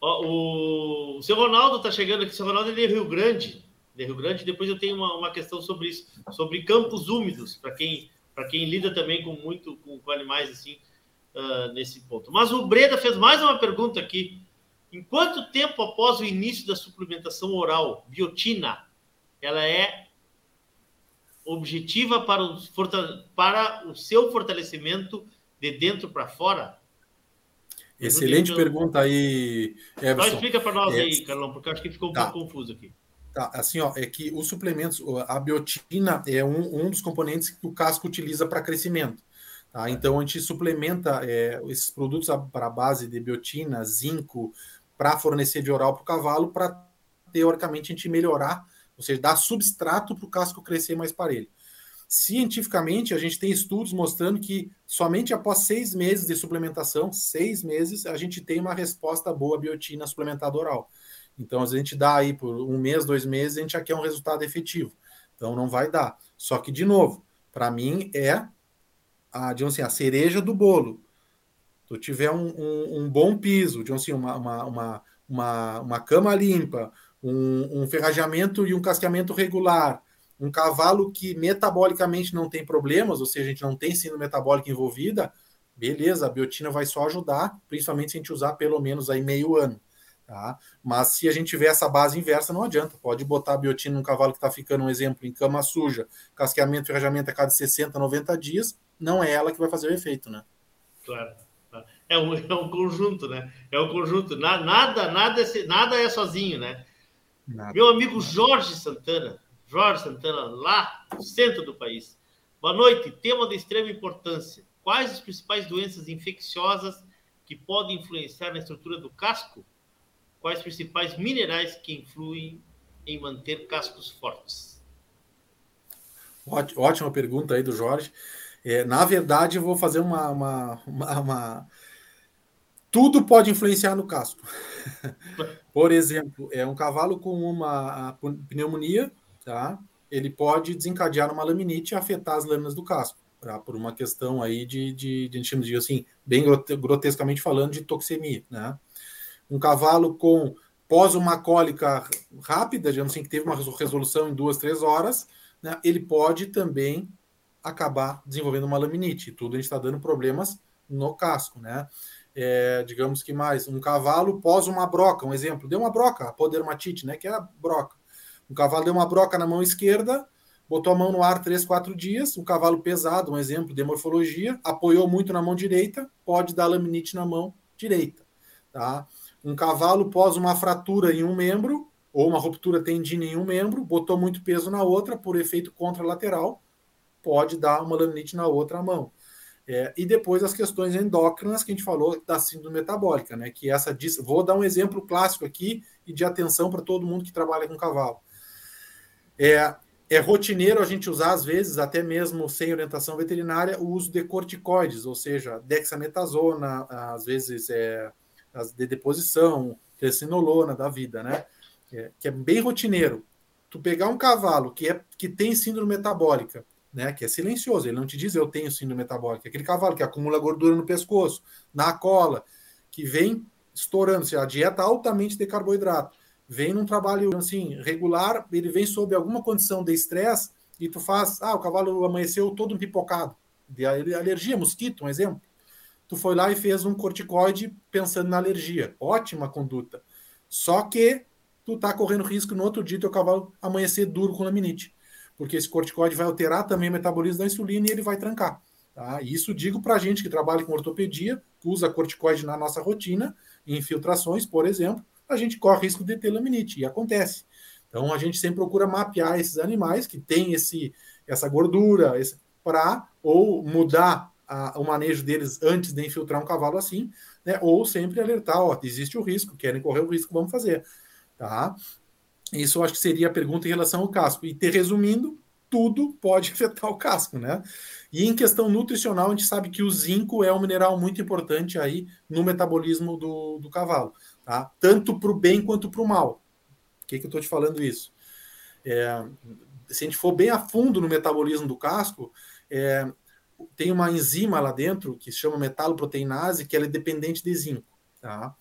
o, o seu Ronaldo está chegando aqui. O seu Ronaldo é de Rio Grande. De Rio Grande. Depois eu tenho uma, uma questão sobre isso, sobre campos úmidos, para quem, quem lida também com muito com, com animais assim, uh, nesse ponto. Mas o Breda fez mais uma pergunta aqui. Em quanto tempo após o início da suplementação oral, biotina, ela é objetiva para o, para o seu fortalecimento de dentro para fora? Excelente pergunta aí, Everson. Só explica para nós é, aí, Carlão, porque eu acho que ficou um tá. pouco confuso aqui. Tá, assim, ó, é que os suplementos, a biotina é um, um dos componentes que o casco utiliza para crescimento. Tá? Então, a gente suplementa é, esses produtos para base de biotina, zinco, para fornecer de oral para o cavalo, para teoricamente a gente melhorar, ou seja, dar substrato para o casco crescer mais parelho. Cientificamente, a gente tem estudos mostrando que somente após seis meses de suplementação, seis meses, a gente tem uma resposta boa à biotina suplementada oral. Então, a gente dá aí por um mês, dois meses, a gente já quer um resultado efetivo. Então, não vai dar. Só que, de novo, para mim é a, assim, a cereja do bolo. Tu tiver um, um, um bom piso, digamos assim, uma, uma, uma, uma, uma cama limpa, um, um ferrajamento e um casqueamento regular, um cavalo que metabolicamente não tem problemas, ou seja, a gente não tem síndrome metabólica envolvida, beleza, a biotina vai só ajudar, principalmente se a gente usar pelo menos aí meio ano. Tá? Mas se a gente tiver essa base inversa, não adianta. Pode botar a biotina num cavalo que está ficando, um exemplo, em cama suja, casqueamento e ferrajamento a cada 60, 90 dias, não é ela que vai fazer o efeito, né? Claro. É um, é um conjunto, né? É um conjunto. Nada, nada, nada, é, nada é sozinho, né? Nada. Meu amigo Jorge Santana, Jorge Santana, lá no centro do país. Boa noite. Tema de extrema importância. Quais as principais doenças infecciosas que podem influenciar na estrutura do casco? Quais principais minerais que influem em manter cascos fortes? Ótima pergunta aí do Jorge. É, na verdade, eu vou fazer uma, uma, uma, uma... Tudo pode influenciar no casco. Por exemplo, é um cavalo com uma pneumonia tá? Ele pode desencadear uma laminite e afetar as lâminas do casco, tá? por uma questão aí de, de, de, de assim, bem grotescamente falando, de toxemia, né? Um cavalo com pós uma cólica rápida, digamos assim, que teve uma resolução em duas, três horas, né? Ele pode também acabar desenvolvendo uma laminite. Tudo a gente está dando problemas no casco, né? É, digamos que mais, um cavalo pós uma broca, um exemplo, deu uma broca, a podermatite, né? Que é a broca. O cavalo deu uma broca na mão esquerda, botou a mão no ar três, quatro dias. Um cavalo pesado, um exemplo de morfologia, apoiou muito na mão direita, pode dar laminite na mão direita. Tá? Um cavalo pós uma fratura em um membro, ou uma ruptura tendina em um membro, botou muito peso na outra, por efeito contralateral, pode dar uma laminite na outra mão. É, e depois as questões endócrinas que a gente falou da síndrome metabólica, né? Que essa vou dar um exemplo clássico aqui e de atenção para todo mundo que trabalha com cavalo. É, é rotineiro a gente usar, às vezes, até mesmo sem orientação veterinária, o uso de corticoides, ou seja, dexametasona, às vezes é as de deposição, tresinolona da vida, né? É, que é bem rotineiro. Tu pegar um cavalo que, é, que tem síndrome metabólica né, que é silencioso, ele não te diz eu tenho síndrome metabólica, aquele cavalo que acumula gordura no pescoço, na cola, que vem estourando, seja, a dieta altamente de carboidrato, vem num trabalho assim regular, ele vem sob alguma condição de estresse e tu faz, ah, o cavalo amanheceu todo pipocado, de alergia, mosquito, um exemplo. Tu foi lá e fez um corticoide pensando na alergia. Ótima conduta. Só que tu tá correndo risco no outro dia teu cavalo amanhecer duro com laminite porque esse corticoide vai alterar também o metabolismo da insulina e ele vai trancar. Tá? Isso digo para gente que trabalha com ortopedia, usa corticoide na nossa rotina, em infiltrações, por exemplo, a gente corre risco de ter laminite, e acontece. Então a gente sempre procura mapear esses animais que têm esse, essa gordura para ou mudar a, o manejo deles antes de infiltrar um cavalo assim, né? ou sempre alertar, ó, existe o risco, querem correr o risco, vamos fazer. Tá? Isso eu acho que seria a pergunta em relação ao casco. E ter resumindo, tudo pode afetar o casco, né? E em questão nutricional, a gente sabe que o zinco é um mineral muito importante aí no metabolismo do, do cavalo, tá? Tanto para o bem quanto para o mal. Por que, que eu estou te falando isso? É, se a gente for bem a fundo no metabolismo do casco, é, tem uma enzima lá dentro que se chama metaloproteinase, que ela é dependente de zinco, tá?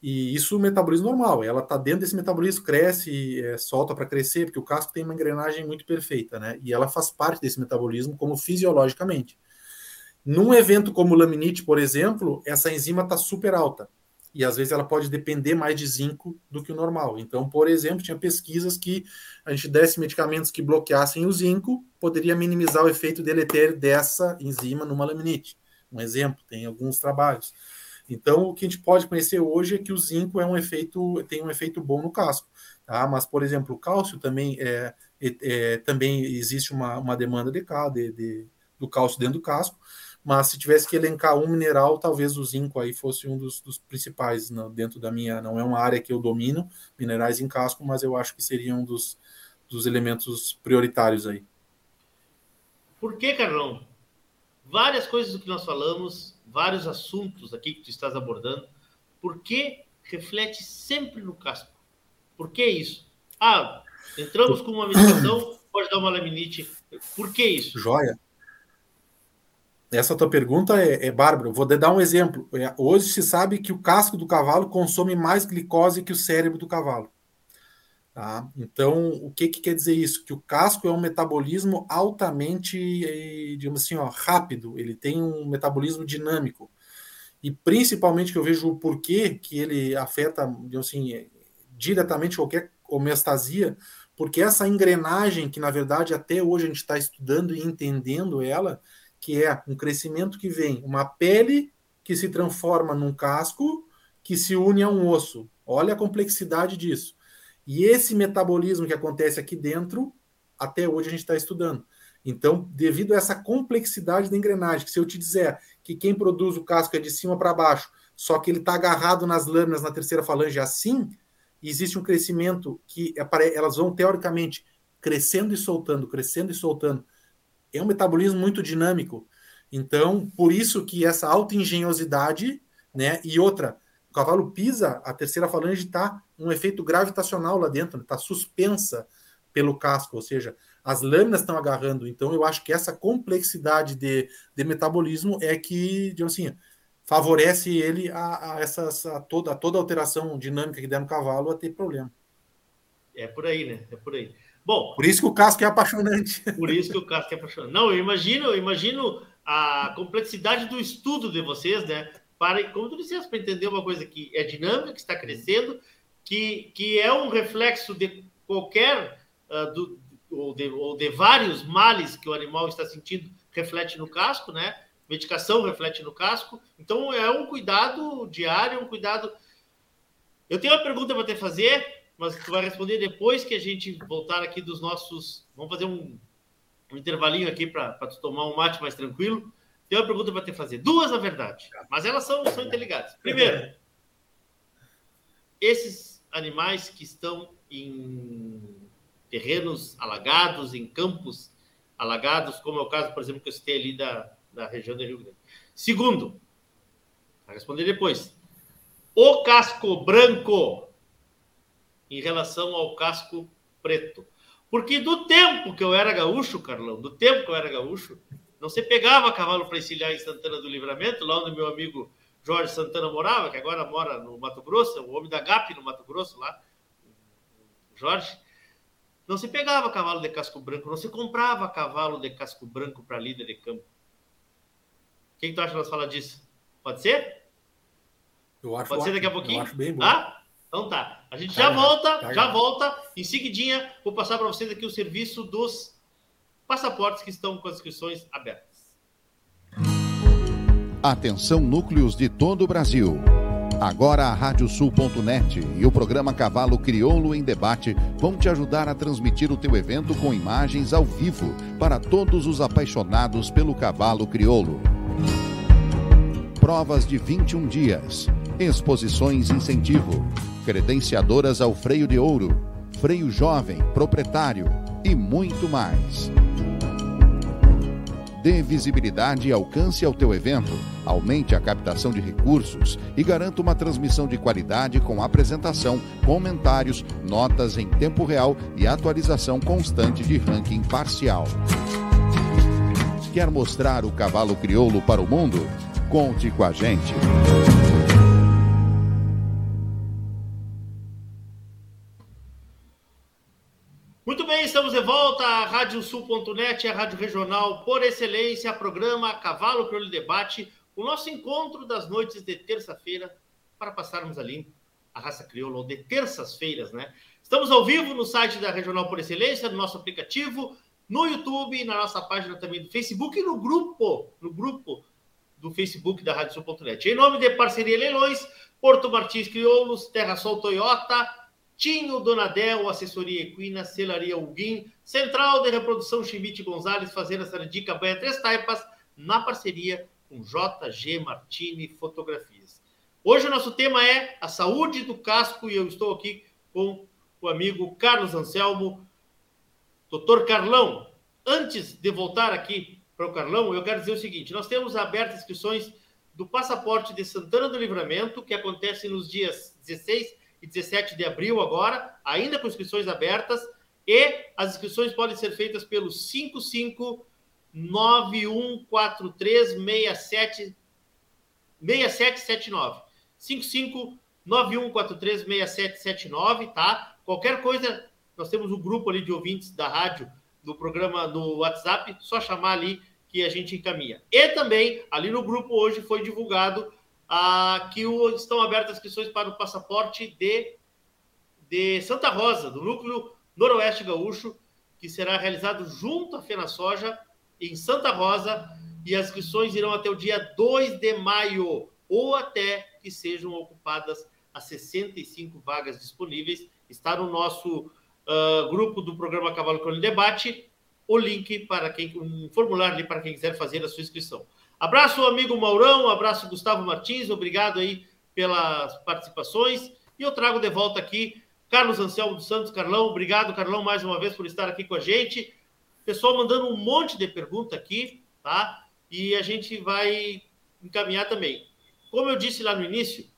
E isso é o metabolismo normal. Ela está dentro desse metabolismo, cresce, é, solta para crescer, porque o casco tem uma engrenagem muito perfeita, né? E ela faz parte desse metabolismo como fisiologicamente. Num evento como laminite, por exemplo, essa enzima está super alta. E às vezes ela pode depender mais de zinco do que o normal. Então, por exemplo, tinha pesquisas que a gente desse medicamentos que bloqueassem o zinco, poderia minimizar o efeito deletério dessa enzima numa laminite. Um exemplo, tem alguns trabalhos. Então, o que a gente pode conhecer hoje é que o zinco é um efeito, tem um efeito bom no casco. Tá? Mas, por exemplo, o cálcio também é, é, é também existe uma, uma demanda de, de, de, do cálcio dentro do casco. Mas se tivesse que elencar um mineral, talvez o zinco aí fosse um dos, dos principais no, dentro da minha. Não é uma área que eu domino, minerais em casco, mas eu acho que seria um dos, dos elementos prioritários aí. Por que, Carlão? Várias coisas do que nós falamos vários assuntos aqui que tu estás abordando, por que reflete sempre no casco? Por que isso? Ah, entramos com uma medicação, pode dar uma laminite. Por que isso? Joia. Essa tua pergunta é, é bárbara. Vou dar um exemplo. É, hoje se sabe que o casco do cavalo consome mais glicose que o cérebro do cavalo. Tá? Então, o que, que quer dizer isso? Que o casco é um metabolismo altamente, eh, digamos assim, ó, rápido, ele tem um metabolismo dinâmico. E principalmente que eu vejo o porquê que ele afeta, digamos assim, diretamente qualquer homeostasia, porque essa engrenagem, que na verdade até hoje a gente está estudando e entendendo ela, que é um crescimento que vem, uma pele que se transforma num casco que se une a um osso. Olha a complexidade disso. E esse metabolismo que acontece aqui dentro, até hoje a gente está estudando. Então, devido a essa complexidade da engrenagem, que se eu te dizer que quem produz o casco é de cima para baixo, só que ele está agarrado nas lâminas na terceira falange assim, existe um crescimento que elas vão, teoricamente, crescendo e soltando, crescendo e soltando. É um metabolismo muito dinâmico. Então, por isso que essa alta engenhosidade, né? E outra, o cavalo pisa, a terceira falange está um efeito gravitacional lá dentro, está suspensa pelo casco, ou seja, as lâminas estão agarrando. Então, eu acho que essa complexidade de, de metabolismo é que, digamos assim, favorece ele a, a, essas, a, toda, a toda alteração dinâmica que der no cavalo a ter problema. É por aí, né? É por aí. Bom, por isso que o casco é apaixonante. Por isso que o casco é apaixonante. Não, eu imagino, eu imagino a complexidade do estudo de vocês, né? Para, como tu disseste, para entender uma coisa que é dinâmica, que está crescendo, que, que é um reflexo de qualquer uh, do, ou, de, ou de vários males que o animal está sentindo, reflete no casco, né? Medicação reflete no casco. Então é um cuidado diário, um cuidado. Eu tenho uma pergunta para te fazer mas tu vai responder depois que a gente voltar aqui dos nossos. Vamos fazer um, um intervalinho aqui para tu tomar um mate mais tranquilo. Tem uma pergunta para te fazer. Duas, na verdade, mas elas são, são interligadas. Primeiro, esses animais que estão em terrenos alagados, em campos alagados, como é o caso, por exemplo, que eu citei ali da, da região do Rio Grande. Segundo, vai responder depois. O casco branco em relação ao casco preto. Porque do tempo que eu era gaúcho, Carlão, do tempo que eu era gaúcho, não se pegava cavalo para encilhar em Santana do Livramento, lá onde meu amigo Jorge Santana morava, que agora mora no Mato Grosso, o homem da GAP no Mato Grosso lá, Jorge. Não se pegava cavalo de casco branco, não se comprava cavalo de casco branco para líder de campo. O que, que tu acha que nós falamos disso? Pode ser? Eu acho Pode ser daqui a pouquinho? Eu acho bem bom. Tá? Então tá. A gente Tá já errado, volta, tá já errado. volta. Em seguidinha, vou passar para vocês aqui o serviço dos passaportes que estão com as inscrições abertas. Atenção núcleos de todo o Brasil. Agora a Radiosul.net e o programa Cavalo Crioulo em Debate vão te ajudar a transmitir o teu evento com imagens ao vivo para todos os apaixonados pelo cavalo crioulo. Provas de 21 dias, exposições incentivo, credenciadoras ao freio de ouro, freio jovem, proprietário e muito mais. Dê visibilidade e alcance ao teu evento, aumente a captação de recursos e garanta uma transmissão de qualidade com apresentação, comentários, notas em tempo real e atualização constante de ranking parcial. Quer mostrar o cavalo crioulo para o mundo? Conte com a gente. De volta à Radiosul.net, a rádio regional por excelência, programa Cavalo Crioulo Debate, o nosso encontro das noites de terça-feira para passarmos ali a raça crioula, ou de terças-feiras, né? Estamos ao vivo no site da Regional por Excelência, no nosso aplicativo, no YouTube, na nossa página também do Facebook e no grupo, no grupo do Facebook da Radiosul.net. Em nome de Parceria Leilões, Porto Martins Crioulos, Terra Sol Toyota, Tinho Donadel, Assessoria Equina, Celaria Huguim, Central de Reprodução Chimite Gonzalez, Fazenda Sardica, Banha Três Taipas, na parceria com JG Martini Fotografias. Hoje o nosso tema é a saúde do casco e eu estou aqui com o amigo Carlos Anselmo, doutor Carlão. Antes de voltar aqui para o Carlão, eu quero dizer o seguinte: nós temos abertas inscrições do passaporte de Santana do Livramento, que acontece nos dias 16 e 17 de abril agora, ainda com inscrições abertas, e as inscrições podem ser feitas pelo 55914367 6779. 5591436779, tá? Qualquer coisa, nós temos um grupo ali de ouvintes da rádio, do programa do WhatsApp, só chamar ali que a gente encaminha. E também, ali no grupo hoje foi divulgado ah, que o, estão abertas inscrições para o passaporte de, de Santa Rosa, do núcleo Noroeste Gaúcho, que será realizado junto à Fena Soja, em Santa Rosa, e as inscrições irão até o dia 2 de maio, ou até que sejam ocupadas as 65 vagas disponíveis. Está no nosso uh, grupo do programa Cavalo Crônico Debate, o link para quem, um formulário ali para quem quiser fazer a sua inscrição. Abraço, amigo Maurão, abraço, Gustavo Martins, obrigado aí pelas participações. E eu trago de volta aqui Carlos Anselmo dos Santos, Carlão, obrigado, Carlão, mais uma vez por estar aqui com a gente. Pessoal mandando um monte de pergunta aqui, tá? E a gente vai encaminhar também. Como eu disse lá no início,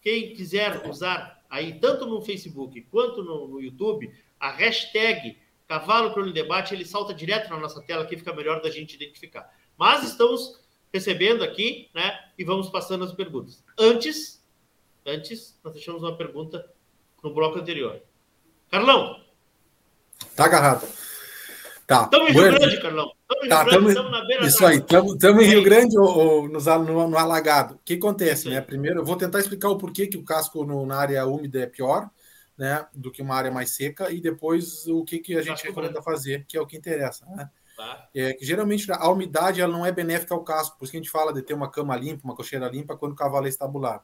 quem quiser usar aí, tanto no Facebook quanto no, no YouTube, a hashtag Cavalo Crono Debate, ele salta direto na nossa tela, aqui fica melhor da gente identificar. Mas estamos recebendo aqui, né? E vamos passando as perguntas. Antes, antes, nós deixamos uma pergunta no bloco anterior. Carlão. Tá agarrado. Tá. Estamos em Rio Bueno. Grande, Carlão. Estamos em Tá, Rio Grande, tamo- estamos na beira Isso da- aí, estamos em Rio. Grande ou, ou nos, no, no alagado. O que acontece, né? Primeiro, eu vou tentar explicar o porquê que o casco no- na área úmida é pior, né? Do que uma área mais seca, e depois o que, que a Tá gente recomenda fazer, que é o que interessa, né? Tá? É que geralmente a umidade ela não é benéfica ao casco, por isso que a gente fala de ter uma cama limpa, uma cocheira limpa quando o cavalo é estabulado.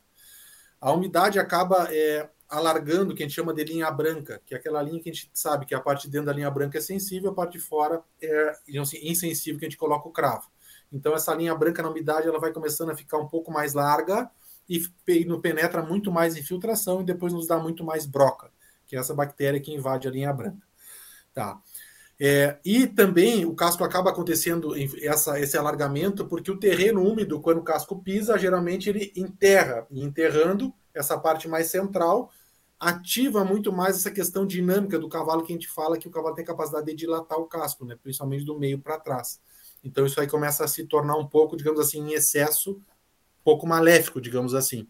A umidade acaba é, alargando, que a gente chama de linha branca, que é aquela linha que a gente sabe que a parte de dentro da linha branca é sensível, a parte de fora é assim, insensível, que a gente coloca o cravo. Então, essa linha branca na umidade ela vai começando a ficar um pouco mais larga e penetra muito mais infiltração e depois nos dá muito mais broca, que é essa bactéria que invade a linha branca. Tá. É, e também o casco acaba acontecendo essa, esse alargamento porque o terreno úmido, quando o casco pisa, geralmente ele enterra, e enterrando essa parte mais central, ativa muito mais essa questão dinâmica do cavalo que a gente fala que o cavalo tem capacidade de dilatar o casco, né? principalmente do meio para trás. Então isso aí começa a se tornar um pouco, digamos assim, em excesso, pouco maléfico, digamos assim.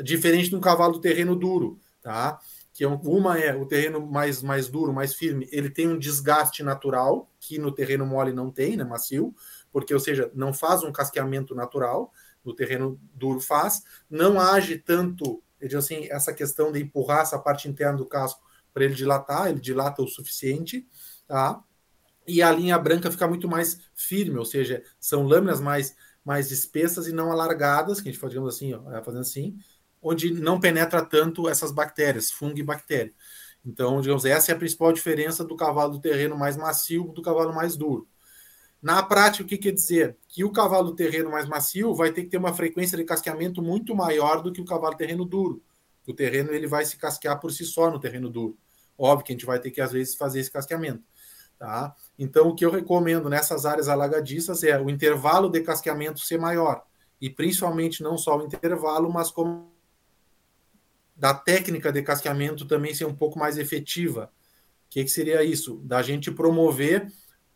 Diferente de um cavalo terreno duro, tá? Que é uma é o terreno mais, mais duro, mais firme, ele tem um desgaste natural, que no terreno mole não tem, né? Macio, porque, ou seja, não faz um casqueamento natural, no terreno duro faz, não age tanto, assim, essa questão de empurrar essa parte interna do casco para ele dilatar, ele dilata o suficiente, tá? e a linha branca fica muito mais firme, ou seja, são lâminas mais, mais espessas e não alargadas, que a gente faz, digamos assim, ó, fazendo assim, onde não penetra tanto essas bactérias, fungo e bactéria. Então, digamos, essa é a principal diferença do cavalo do terreno mais macio do cavalo mais duro. Na prática, o que quer dizer? Que o cavalo do terreno mais macio vai ter que ter uma frequência de casqueamento muito maior do que o cavalo terreno duro. O terreno ele vai se casquear por si só no terreno duro. Óbvio que a gente vai ter que, às vezes, fazer esse casqueamento. Tá? Então, o que eu recomendo nessas áreas alagadiças é o intervalo de casqueamento ser maior. E principalmente não só o intervalo, mas como da técnica de casqueamento também ser um pouco mais efetiva. O que, que seria isso? Da gente promover,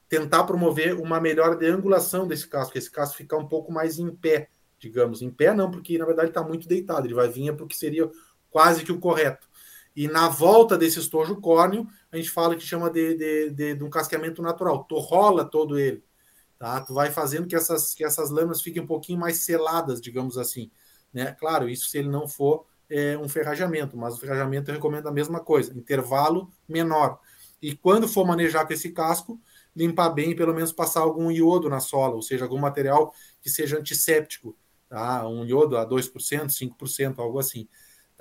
tentar promover uma melhor deangulação desse casco, esse casco ficar um pouco mais em pé, digamos. Em pé não, porque na verdade está muito deitado, ele vai vir para o que seria quase que o correto. E na volta desse estojo córneo, a gente fala que chama de, de, de, de um casqueamento natural. Tu rola todo ele. Tá? Tu vai fazendo que essas, que essas lâminas fiquem um pouquinho mais seladas, digamos assim. Né? Claro, isso se ele não for é, um ferrajamento, mas o ferrajamento eu recomendo a mesma coisa, intervalo menor. E quando for manejar com esse casco, limpar bem e pelo menos passar algum iodo na sola, ou seja, algum material que seja antisséptico. Tá? Um iodo a 2%, 5%, algo assim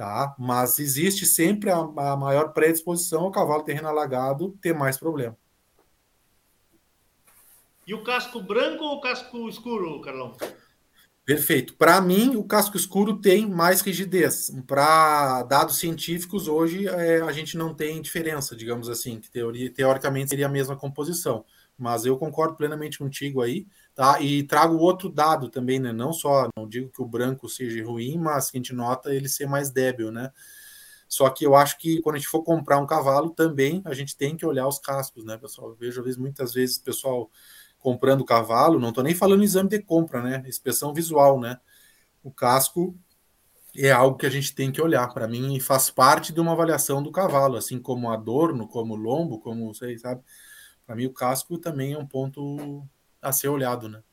tá? Mas existe sempre a, a maior predisposição ao cavalo terreno alagado ter mais problema. E o casco branco ou o casco escuro, Carlão? Perfeito. Para mim, o casco escuro tem mais rigidez. Para dados científicos, hoje é, a gente não tem diferença, digamos assim, que teoria, teoricamente seria a mesma composição. Mas eu concordo plenamente contigo aí. Tá? E trago outro dado também, né? Não só, não digo que o branco seja ruim, mas que a gente nota ele ser mais débil, né? Só que eu acho que quando a gente for comprar um cavalo, também a gente tem que olhar os cascos, né, pessoal? Eu vejo vezes, muitas vezes pessoal comprando cavalo, não estou nem falando exame de compra, né? Inspeção visual, né? O casco é algo que a gente tem que olhar. Para mim, faz parte de uma avaliação do cavalo, assim como adorno, como lombo, como sei, sabe? Para mim, o casco também é um ponto a ser olhado, né?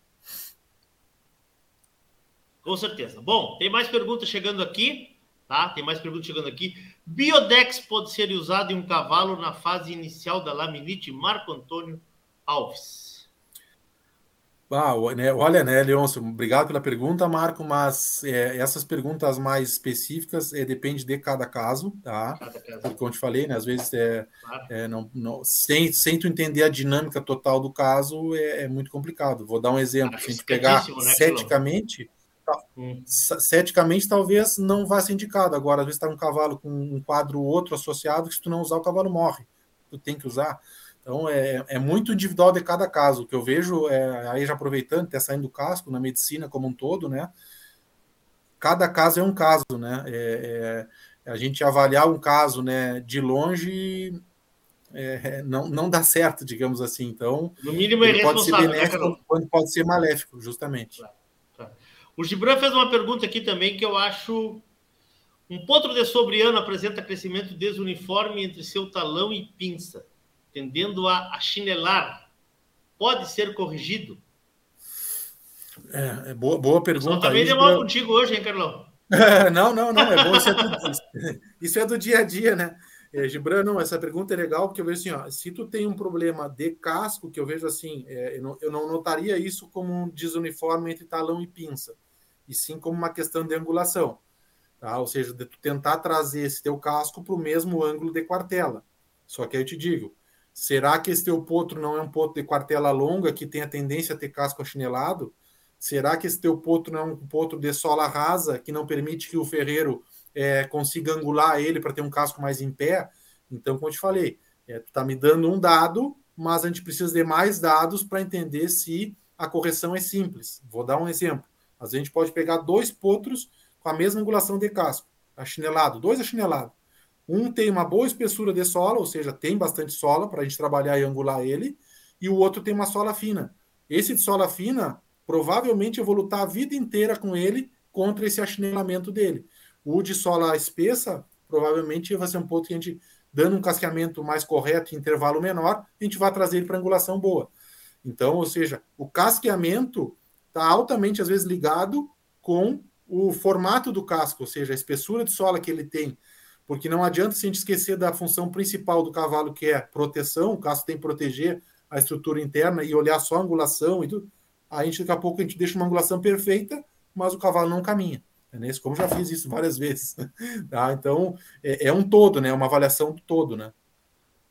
Com certeza. Bom, tem mais perguntas chegando aqui, tá? Tem mais perguntas chegando aqui. Biodex pode ser usado em um cavalo na fase inicial da laminite? Marco Antônio Alves. Ah, né, olha, né, Leôncio, obrigado pela pergunta, Marco, mas é, essas perguntas mais específicas é, depende de cada caso, tá? Cada caso. Como eu te falei, né, às vezes é, claro. é não, não, sem, sem tu entender a dinâmica total do caso é, é muito complicado. Vou dar um exemplo, ah, se a gente pegar né, ceticamente, tá, hum. ceticamente talvez não vá ser indicado. Agora, às vezes está um cavalo com um quadro outro associado que se tu não usar o cavalo morre. Tu tem que usar. Então é, é muito individual de cada caso. O que eu vejo, é, aí já aproveitando, até saindo do casco, na medicina como um todo, né? Cada caso é um caso, né? É, é, a gente avaliar um caso né, de longe é, não, não dá certo, digamos assim. Então, no mínimo é pode ser né, benéfico né, quando pode ser maléfico, justamente. Claro, claro. O Gibran fez uma pergunta aqui também que eu acho. Um potro de sobriano apresenta crescimento desuniforme entre seu talão e pinça tendendo a, a chinelar, pode ser corrigido? É, é boa, boa pergunta. Só também deu mal contigo hoje, hein, Carlão? não, não, não, é bom. Isso é, do, isso é do dia a dia, né? É, Gibran, não, essa pergunta é legal, porque eu vejo assim, ó, se tu tem um problema de casco, que eu vejo assim, é, eu, não, eu, não, notaria isso como um desuniforme entre talão e pinça, e sim como uma questão de angulação. tá? Ou seja, de tu tentar trazer esse teu casco para o mesmo ângulo de quartela. Só que aí eu te digo, será que esse teu potro não é um potro de quartela longa que tem a tendência a ter casco achinelado? Será que esse teu potro não é um potro de sola rasa que não permite que o ferreiro é, consiga angular ele para ter um casco mais em pé? Então, como eu te falei, é, tu está me dando um dado, mas a gente precisa de mais dados para entender se a correção é simples. Vou dar um exemplo. Às vezes a gente pode pegar dois potros com a mesma angulação de casco, achinelado, dois achinelados. Um tem uma boa espessura de sola, ou seja, tem bastante sola para a gente trabalhar e angular ele, e o outro tem uma sola fina. Esse de sola fina, provavelmente eu vou lutar a vida inteira com ele contra esse achinelamento dele. O de sola espessa, provavelmente vai ser um ponto que a gente, dando um casqueamento mais correto, intervalo menor, a gente vai trazer ele para angulação boa. Então, ou seja, o casqueamento está altamente, às vezes, ligado com o formato do casco, ou seja, a espessura de sola que ele tem. Porque não adianta se a gente esquecer da função principal do cavalo, que é proteção, o casco tem que proteger a estrutura interna e olhar só a angulação e tudo. A gente, daqui a pouco a gente deixa uma angulação perfeita, mas o cavalo não caminha. É né? Como já fiz isso várias vezes. Tá? Então, é, é, um todo, né? É uma avaliação do todo, né?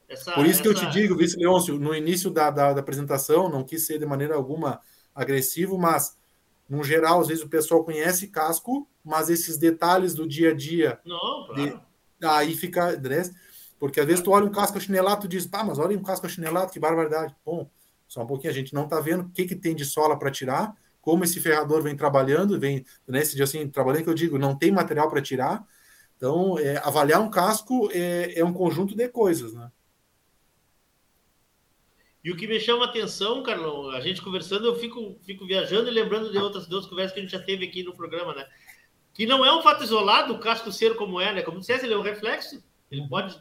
Essa, Por isso essa... que eu te digo, Vice Leôncio, no início da, da, da, apresentação, não quis ser de maneira alguma agressivo, mas, no geral, às vezes o pessoal conhece casco, mas esses detalhes do dia a dia. Não, claro. De, aí fica. Né? Porque às vezes tu olha um casco achinelado e diz, pá, mas olha um casco achinelado, que barbaridade. Bom, só um pouquinho, a gente não está vendo o que, que tem de sola para tirar, como esse ferrador vem trabalhando, vem, nesse dia assim, trabalhando que eu digo, não tem material para tirar. Então, é, avaliar um casco é, é um conjunto de coisas, né? E o que me chama a atenção, Carlão, a gente conversando, eu fico, fico viajando e lembrando de outras duas conversas que a gente já teve aqui no programa, né? Que não é um fato isolado o casco ser como é, né? Como dissesse, ele é um reflexo. Ele pode.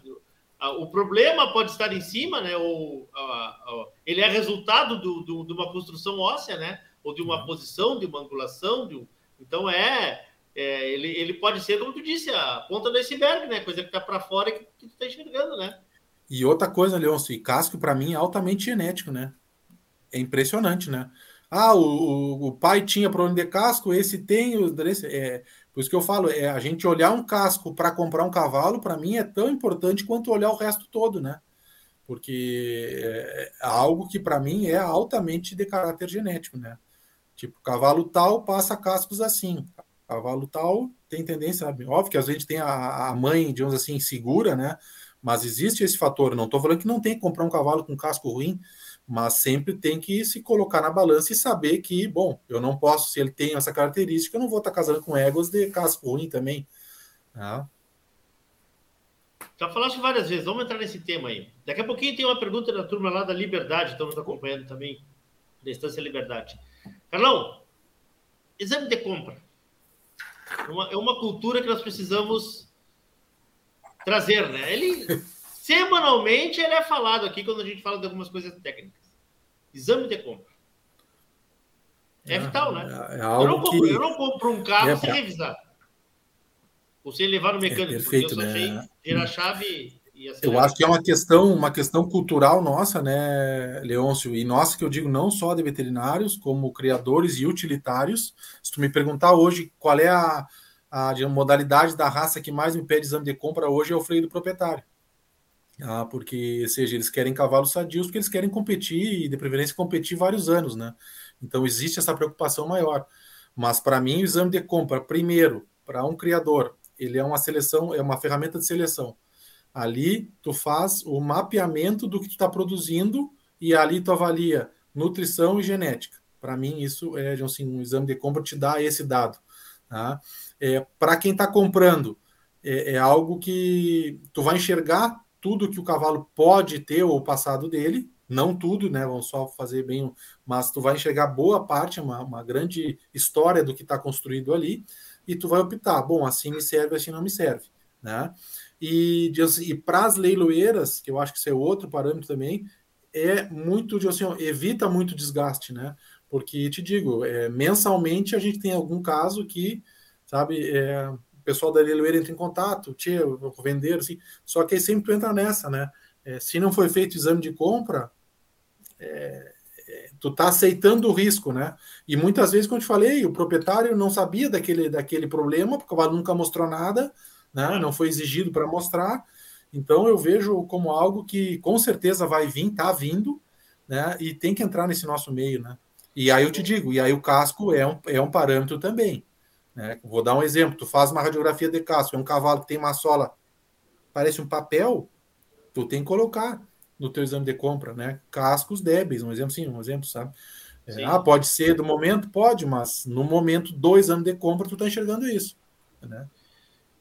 O problema pode estar em cima, né? Ou, ele é resultado do, do, de uma construção óssea, né? Ou de uma posição, de uma angulação. De um, então é, é, ele, ele pode ser, como tu disse, a ponta do iceberg, né? Coisa que está para fora e que, que tu está enxergando, né? E outra coisa, Leôncio, e casco para mim é altamente genético, né? É impressionante, né? Ah, o, o, o pai tinha problema de casco, esse tem, esse, é, por isso que eu falo, é a gente olhar um casco para comprar um cavalo, para mim é tão importante quanto olhar o resto todo, né? Porque é, é algo que para mim é altamente de caráter genético, né? Tipo, cavalo tal passa cascos assim, cavalo tal tem tendência, sabe? óbvio que às vezes tem a, a mãe, digamos assim, segura, né? Mas existe esse fator. Não estou falando que não tem que comprar um cavalo com casco ruim, mas sempre tem que se colocar na balança e saber que, bom, eu não posso, se ele tem essa característica, eu não vou estar casando com éguas de casco ruim também. Tá? Já falaste várias vezes, vamos entrar nesse tema aí. Daqui a pouquinho tem uma pergunta da turma lá da Liberdade, estamos acompanhando também, da Estância Liberdade. Carlão, exame de compra. É uma, é uma cultura que nós precisamos trazer, né? Ele semanalmente ele é falado aqui quando a gente fala de algumas coisas técnicas. Exame de compra. É, vital, né? É, é algo eu, não compro, que... eu não compro um carro é sem revisar. Ou sem levar no mecânico. É perfeito, eu né? tirar a chave eu acho que é uma questão, uma questão cultural nossa, né, Leôncio? E nossa, que eu digo não só de veterinários, como criadores e utilitários. Se tu me perguntar hoje qual é a, a modalidade da raça que mais me pede exame de compra hoje é o freio do proprietário. Ah, porque, seja, eles querem cavalos sadios porque eles querem competir e, de preferência, competir vários anos, né? Então, existe essa preocupação maior. Mas, para mim, o exame de compra, primeiro, para um criador, ele é uma seleção, é uma ferramenta de seleção. Ali, tu faz o mapeamento do que tu está produzindo e ali tu avalia nutrição e genética. Para mim, isso é assim, um exame de compra te dá esse dado. Tá? É, Para quem está comprando, é, é, algo que tu vai enxergar tudo que o cavalo pode ter ou o passado dele, não tudo, né? Vamos só fazer bem, mas tu vai enxergar boa parte, uma, uma grande história do que está construído ali, e tu vai optar, bom, assim me serve, assim não me serve, né? E, e para as leiloeiras, que eu acho que isso é outro parâmetro também, é muito, assim, evita muito desgaste, né? Porque te digo, é, mensalmente a gente tem algum caso que sabe? É, pessoal da leiloeira entra em contato, tia, vou vender, assim. Só que aí sempre tu entra nessa, né? É, se não foi feito exame de compra, é, é, tu tá aceitando o risco, né? E muitas vezes, como eu te falei, o proprietário não sabia daquele, daquele problema, porque o cavalo nunca mostrou nada, né? Não foi exigido para mostrar. Então eu vejo como algo que com certeza vai vir, tá vindo, né? E tem que entrar nesse nosso meio, né? E aí eu te digo, e aí o casco é um, é um parâmetro também. Né? Vou dar um exemplo: tu faz uma radiografia de casco, é um cavalo que tem uma sola, parece um papel, tu tem que colocar no teu exame de compra, né? Cascos débeis, um exemplo sim, um exemplo, sabe? É, ah, pode ser do momento? Pode, mas no momento do exame de compra, tu tá enxergando isso. Né?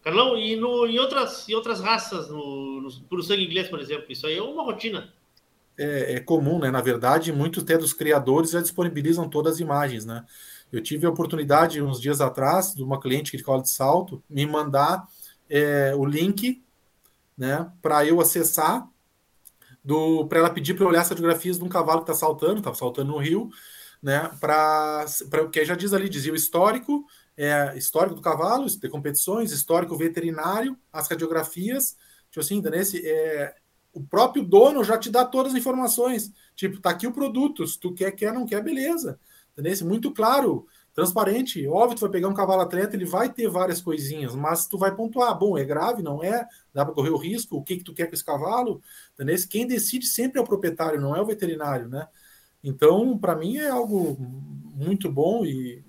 Carlão, e no, em, outras, em outras raças, no, no puro sangue inglês, por exemplo, isso aí é uma rotina. É, é, comum, né? Na verdade, muitos até dos criadores já disponibilizam todas as imagens, né? Eu tive a oportunidade, uns dias atrás, de uma cliente que cola de salto, me mandar é, o link, né, para eu acessar para ela pedir para eu olhar as fotografias de um cavalo que está saltando, estava saltando no rio, né? Para porque já diz ali, dizia o histórico, é, histórico do cavalo, de competições, histórico veterinário, as radiografias, tipo assim, nesse é, o próprio dono já te dá todas as informações. Tipo, tá aqui o produto, se tu quer, quer, não quer, beleza. Entendeu? Muito claro, transparente. Óbvio, tu vai pegar um cavalo atleta, ele vai ter várias coisinhas, mas tu vai pontuar, bom, é grave, não é? Dá para correr o risco? O que que tu quer com esse cavalo? Entendeu? Quem decide sempre é o proprietário, não é o veterinário, né? Então, para mim é algo muito bom e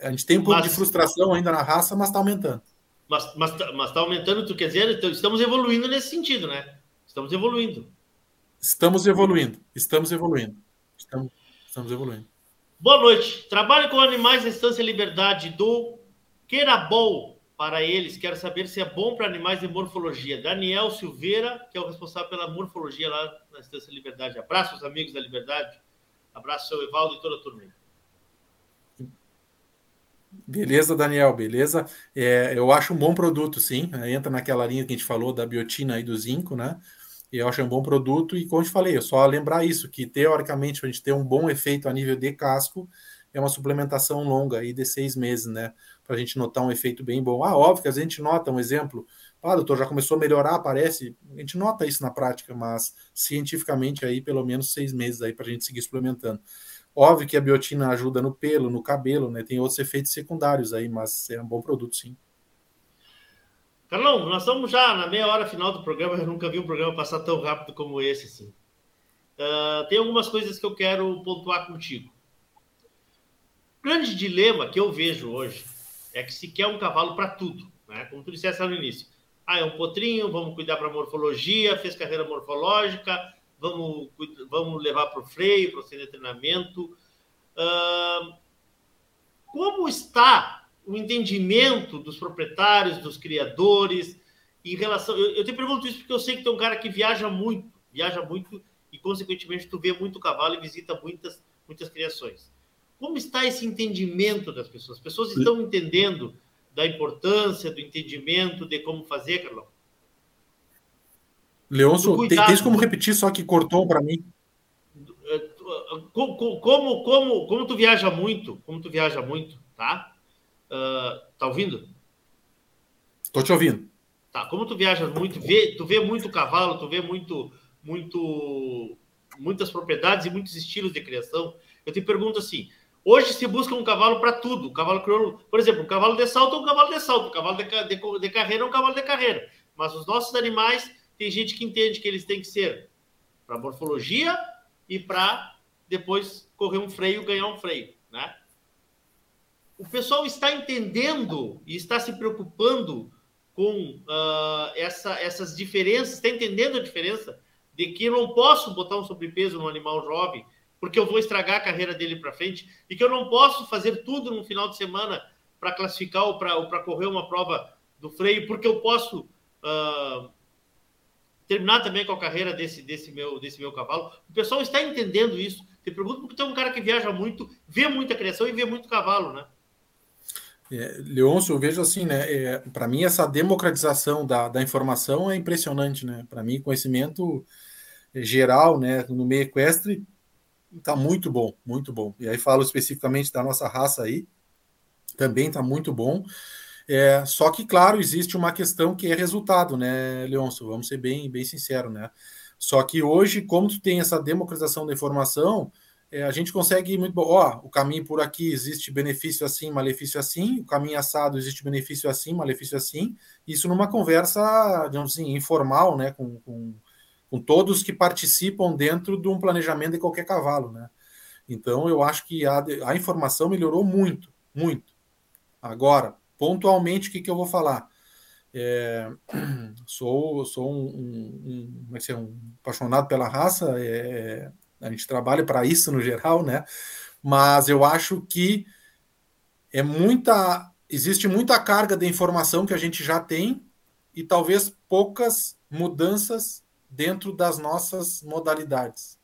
a gente tem um pouco mas, de frustração ainda na raça, mas está aumentando. Mas, mas, mas tá aumentando, tu quer dizer, então, estamos evoluindo nesse sentido, né? Estamos evoluindo. Estamos evoluindo, estamos evoluindo. Estamos, estamos evoluindo. Boa noite. Trabalho com animais na Estância Liberdade do Querabol para eles. Quero saber se é bom para animais de morfologia. Daniel Silveira, que é o responsável pela morfologia lá na Estância Liberdade. Abraço aos amigos da Liberdade. Abraço seu Evaldo e toda a turma. Beleza, Daniel, beleza. É, eu acho um bom produto, sim. Entra naquela linha que a gente falou da biotina e do zinco, né? Eu acho um bom produto, e como eu te falei, é só lembrar isso, que teoricamente, a gente ter um bom efeito a nível de casco, é uma suplementação longa aí de seis meses, né? Para a gente notar um efeito bem bom. Ah, óbvio que a gente nota um exemplo. Ah, doutor, já começou a melhorar, parece. A gente nota isso na prática, mas cientificamente aí pelo menos seis meses aí para a gente seguir suplementando. Óbvio que a biotina ajuda no pelo, no cabelo, né? Tem outros efeitos secundários aí, mas é um bom produto, sim. Carlão, nós estamos já na meia hora final do programa. Eu nunca vi um programa passar tão rápido como esse. Assim. Uh, tem algumas coisas que eu quero pontuar contigo. O grande dilema que eu vejo hoje é que se quer um cavalo para tudo, né? como tu disseste no início. Ah, é um potrinho, vamos cuidar para morfologia, fez carreira morfológica, vamos, vamos levar para o freio, para o treinamento. Uh, como está o entendimento dos proprietários, dos criadores, em relação. Eu, eu te pergunto isso porque eu sei que tem um cara que viaja muito, viaja muito e, consequentemente, tu vê muito cavalo e visita muitas, muitas criações. Como está esse entendimento das pessoas? As pessoas estão entendendo da importância, do entendimento de como fazer, Carlão? Leôncio, tem, como repetir, só que cortou para mim. Como, como, como, como tu viaja muito, como tu viaja muito, tá? Uh, tá ouvindo? Tô te ouvindo. Tá, como tu viajas muito, vê, tu vê muito cavalo, tu vê muito, muito, muitas propriedades e muitos estilos de criação. Eu te pergunto assim: hoje se busca um cavalo para tudo. cavalo crioulo, por exemplo, um cavalo de salto é um cavalo de salto, um cavalo de, de, de carreira é um cavalo de carreira. Mas os nossos animais, tem gente que entende que eles têm que ser para morfologia e para depois correr um freio, ganhar um freio, né? O pessoal está entendendo e está se preocupando com uh, essa, essas diferenças, está entendendo a diferença de que eu não posso botar um sobrepeso no animal jovem porque eu vou estragar a carreira dele para frente e que eu não posso fazer tudo no final de semana para classificar ou para correr uma prova do freio, porque eu posso uh, terminar também com a carreira desse, desse, meu, desse meu cavalo. O pessoal está entendendo isso. Te pergunto porque tem um cara que viaja muito, vê muita criação e vê muito cavalo, né? É, Leôncio, eu vejo assim, né? É, para mim, essa democratização da, da informação é impressionante, né? Para mim, conhecimento geral, né, no meio equestre, está muito bom, muito bom. E aí falo especificamente da nossa raça aí, também está muito bom. É, só que, claro, existe uma questão que é resultado, né, Leôncio? Vamos ser bem, bem sinceros, né? Só que hoje, como tu tem essa democratização da informação, é, a gente consegue muito bom. Ó, o caminho por aqui existe benefício assim, malefício assim, o caminho assado existe benefício assim, malefício assim. Isso numa conversa, digamos assim, informal, né, com, com, com todos que participam dentro de um planejamento de qualquer cavalo, né. Então, eu acho que a, a informação melhorou muito, muito. Agora, pontualmente, o que, que eu vou falar? É, sou sou um, um, um, é um, apaixonado pela raça, é, a gente trabalha para isso no geral, né? Mas eu acho que é muita. Existe muita carga de informação que a gente já tem e talvez poucas mudanças dentro das nossas modalidades.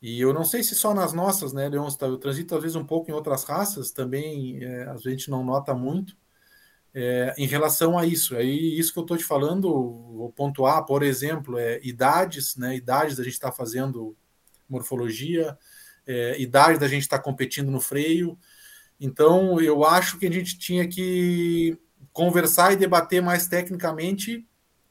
E eu não sei se só nas nossas, né, Leon? Eu transito às vezes um pouco em outras raças, também é, a gente não nota muito. É, em relação a isso, aí isso que eu estou te falando, vou pontuar, por exemplo, é idades, né? Idades a gente está fazendo morfologia, é, idade da gente estar tá competindo no freio. Então, eu acho que a gente tinha que conversar e debater mais tecnicamente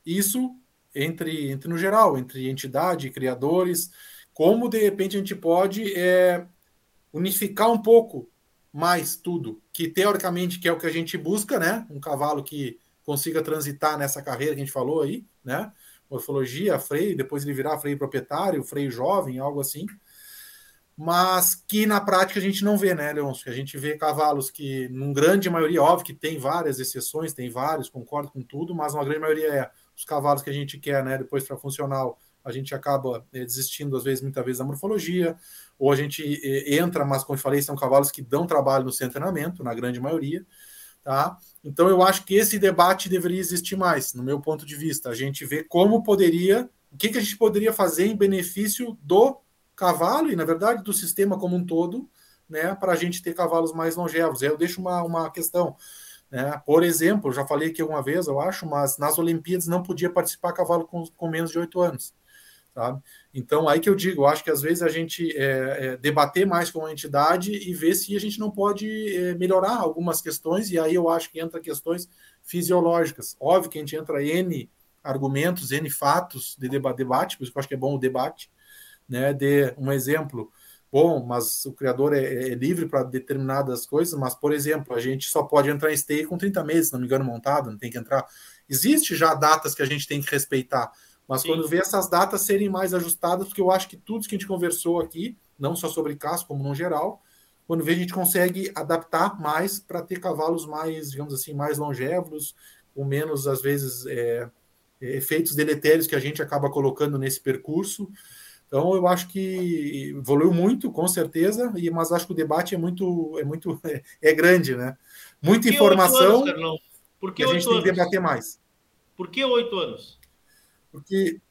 isso entre, entre no geral, entre entidade, criadores, como de repente a gente pode é, unificar um pouco mais tudo, que teoricamente que é o que a gente busca, né? Um cavalo que consiga transitar nessa carreira que a gente falou aí, né? Morfologia, freio, depois ele virar freio proprietário, freio jovem, algo assim. Mas que na prática a gente não vê, né, Leôncio? A gente vê cavalos que, num grande maioria, óbvio que tem várias exceções, tem vários, concordo com tudo, mas uma grande maioria é os cavalos que a gente quer, né, depois para funcional, a gente acaba é, desistindo, às vezes, muitas vezes, da morfologia, ou a gente é, entra, mas, como eu falei, são cavalos que dão trabalho no seu treinamento, na grande maioria, tá? Então eu acho que esse debate deveria existir mais, no meu ponto de vista. A gente vê como poderia, o que, que a gente poderia fazer em benefício do cavalo e, na verdade, do sistema como um todo, né, para a gente ter cavalos mais longevos. Eu deixo uma, uma questão. Né? Por exemplo, já falei aqui uma vez, eu acho, mas nas Olimpíadas não podia participar cavalo com, com menos de oito anos sabe? Então, aí que eu digo, eu acho que às vezes a gente é, é, debater mais com a entidade e ver se a gente não pode é, melhorar algumas questões, e aí eu acho que entra questões fisiológicas. Óbvio que a gente entra N argumentos, N fatos de debate, por isso que eu acho que é bom o debate, né? De um exemplo, bom, mas o criador é, é livre para determinadas coisas, mas, por exemplo, a gente só pode entrar em stay com 30 meses, se não me engano, montado, não tem que entrar. Existe já datas que a gente tem que respeitar mas Sim. quando vê essas datas serem mais ajustadas, porque eu acho que tudo que a gente conversou aqui, não só sobre caso, como no geral, quando vê a gente consegue adaptar mais para ter cavalos mais, digamos assim, mais longevos, com menos, às vezes, é, efeitos deletérios que a gente acaba colocando nesse percurso. Então, eu acho que evoluiu muito, com certeza, e, mas acho que o debate é muito, é muito é, é grande, né? Muita informação. Anos, Por que a gente tem que debater mais. Por que oito anos? Porque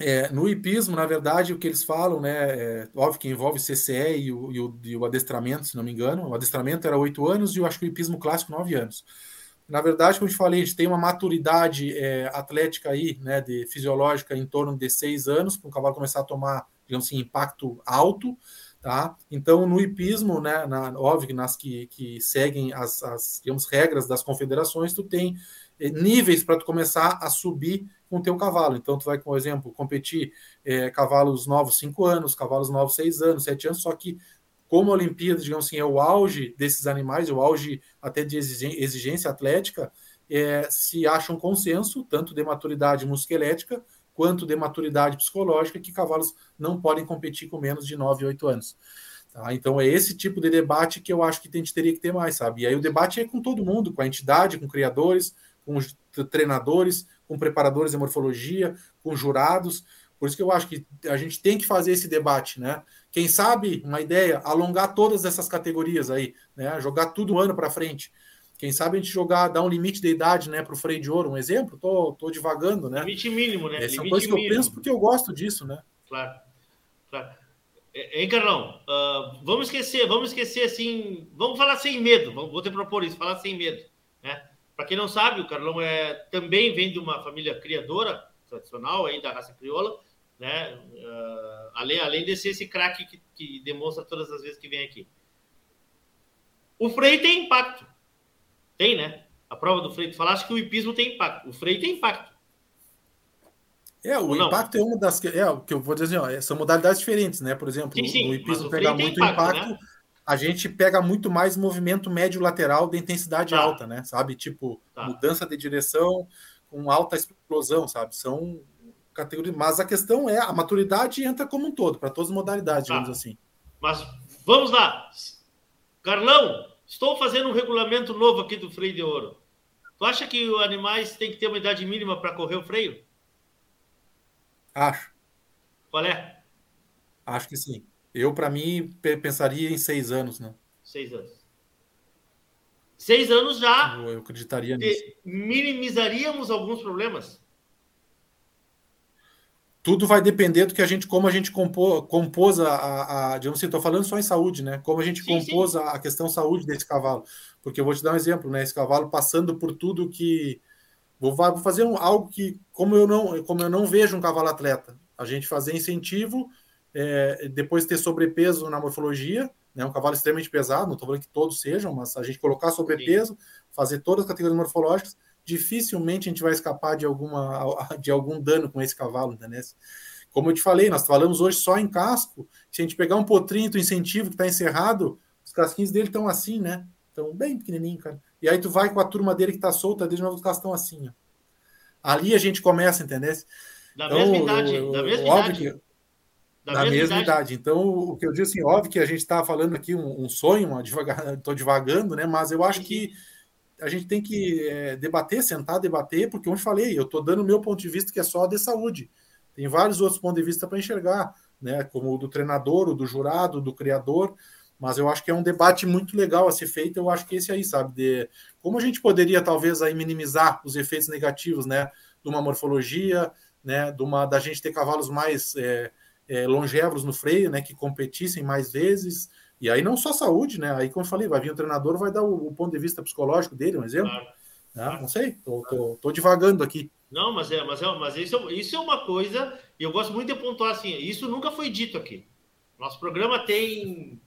é, no hipismo, na verdade, o que eles falam, né? É, óbvio que envolve CCE e o, e, o, e o, adestramento, se não me engano. O adestramento era oito anos e eu acho que o hipismo clássico nove anos. Na verdade, como eu te falei, a gente tem uma maturidade é, atlética aí, né, de fisiológica em torno de seis anos, para o cavalo começar a tomar, digamos assim, impacto alto, tá? Então, no hipismo, né, na, óbvio que nas que, que seguem as, as, digamos, regras das confederações, tu tem é, níveis para tu começar a subir com o teu cavalo. Então, tu vai, por exemplo, competir é, cavalos novos 5 anos, cavalos novos 6 anos, 7 anos, só que como a Olimpíada, digamos assim, é o auge desses animais, o auge até de exigência atlética, é, se acha um consenso, tanto de maturidade musculoesquelética quanto de maturidade psicológica, que cavalos não podem competir com menos de 9, 8 anos. Tá? Então é esse tipo de debate que eu acho que a gente teria que ter mais, sabe? E aí o debate é com todo mundo, com a entidade, com criadores, com os treinadores, com preparadores de morfologia, com jurados. Por isso que eu acho que a gente tem que fazer esse debate, né? Quem sabe, uma ideia, alongar todas essas categorias aí, né? Jogar tudo ano para frente. Quem sabe a gente jogar, dar um limite de idade, né, para o freio de ouro, um exemplo? Tô, tô divagando, né? Limite mínimo, né? Essa é uma coisa que eu penso porque eu gosto disso, né? Claro, claro. Hein, Carlão? Uh, vamos esquecer, vamos esquecer assim, vamos falar sem medo, vou te propor isso, falar sem medo? Para quem não sabe, o Carlão é, também vem de uma família criadora tradicional aí da raça crioula, né? Uh, além, além de ser esse craque que, que demonstra todas as vezes que vem aqui. O freio tem impacto. Tem, né? A prova do freio. Falaste que o hipismo tem impacto. O freio tem impacto. É, o impacto é uma das. É, o que eu vou dizer, ó, são modalidades diferentes, né? Por exemplo, sim, sim, o hipismo pega muito impacto, impacto né? A gente pega muito mais movimento médio lateral de intensidade tá. alta, né? Sabe? Tipo, tá. mudança de direção com alta explosão, sabe? São categorias. Mas a questão é, a maturidade entra como um todo, para todas as modalidades, tá. digamos assim. Mas vamos lá. Carlão, estou fazendo um regulamento novo aqui do freio de ouro. Tu acha que os animais têm que ter uma idade mínima para correr o freio? Acho. Qual é? Acho que sim. Eu, para mim, pensaria em seis anos, né? Seis anos. Seis anos já. Eu, eu acreditaria nisso. Minimizaríamos alguns problemas. Tudo vai depender do que a gente, como a gente compô, compôs a, a, a digamos assim, estou falando só em saúde, né? Como a gente sim, compôs sim. A, a questão saúde desse cavalo. Porque eu vou te dar um exemplo, né? Esse cavalo passando por tudo que vou, vou fazer um, algo que, como eu não, como eu não vejo um cavalo atleta, a gente fazer incentivo é, depois ter sobrepeso na morfologia, né, um cavalo extremamente pesado, não estou falando que todos sejam, mas a gente colocar sobrepeso, Sim. fazer todas as categorias morfológicas, dificilmente a gente vai escapar de, alguma, de algum dano com esse cavalo, entendeu? Como eu te falei, nós falamos hoje só em casco, se a gente pegar um potrinho do incentivo que está encerrado, os casquinhos dele estão assim, né? Estão bem pequenininho, cara. E aí tu vai com a turma dele que está solta, desde novo os caras estão assim, ó. Ali a gente começa, entendeu? Da então, mesma idade, eu, da mesma idade. Que, da, da mesma, mesma idade. idade. Então, o que eu digo assim, óbvio que a gente está falando aqui um, um sonho, estou devagando, né? Mas eu acho sim, que a gente tem que é, debater, sentar, debater, porque eu falei, eu estou dando o meu ponto de vista que é só de saúde. Tem vários outros pontos de vista para enxergar, né? Como o do treinador, o do jurado, do criador. Mas eu acho que é um debate muito legal a ser feito. Eu acho que esse aí, sabe, de como a gente poderia talvez aí minimizar os efeitos negativos, né? De uma morfologia, né? De uma da gente ter cavalos mais é, é, longevos no freio, né, que competissem mais vezes. E aí não só saúde, né? Aí, como eu falei, vai vir o treinador, vai dar o, o ponto de vista psicológico dele, um exemplo. Claro. Ah, não sei, tô, tô, tô, divagando aqui. Não, mas é, mas é, mas isso, é, isso é uma coisa, e eu gosto muito de pontuar assim, isso nunca foi dito aqui. Nosso programa tem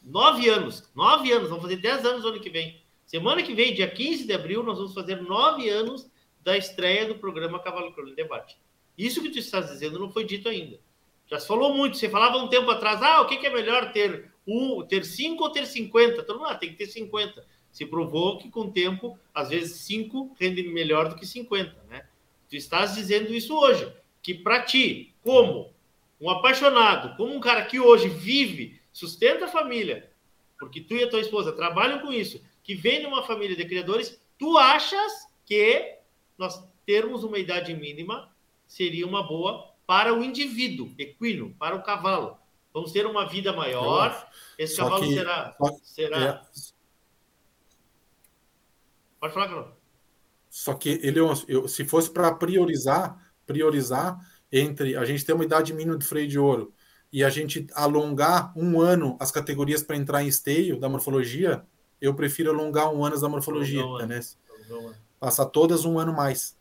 nove anos, nove anos, vamos fazer dez anos no ano que vem. Semana que vem, dia 15 de abril, nós vamos fazer nove anos da estreia do programa Cavalo Crônico Debate. Isso que tu estás dizendo não foi dito ainda. Já se falou muito. Você falava um tempo atrás, ah, o que, que é melhor ter um, ter 5 ou ter 50? Todo mundo, ah, tem que ter 50. Se provou que com o tempo, às vezes 5 rende melhor do que 50, né? Tu estás dizendo isso hoje, que para ti, como um apaixonado, como um cara que hoje vive, sustenta a família, porque tu e a tua esposa trabalham com isso, que vem de uma família de criadores, tu achas que nós termos uma idade mínima seria uma boa para o indivíduo equino, para o cavalo. Vamos ter uma vida maior. Esse só cavalo que, será. Será... É... Pode falar, Carol. Só que ele, eu, se fosse para priorizar, priorizar entre a gente ter uma idade mínima de freio de ouro e a gente alongar um ano as categorias para entrar em esteio da morfologia, eu prefiro alongar um ano da morfologia, né? Passar todas um ano mais.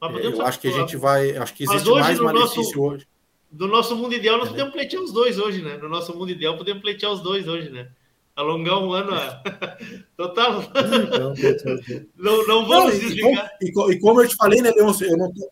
Eu acho que a gente vai. Acho que existe mais malefício nosso, hoje. Do nosso mundo ideal, nós é. podemos pleitear os dois hoje, né? No nosso mundo ideal, podemos pleitear os dois hoje, né? Alongar um ano. A... Total. Então, não, não vamos desligar. E, e, como eu te falei, né, Leôncio, eu não tô,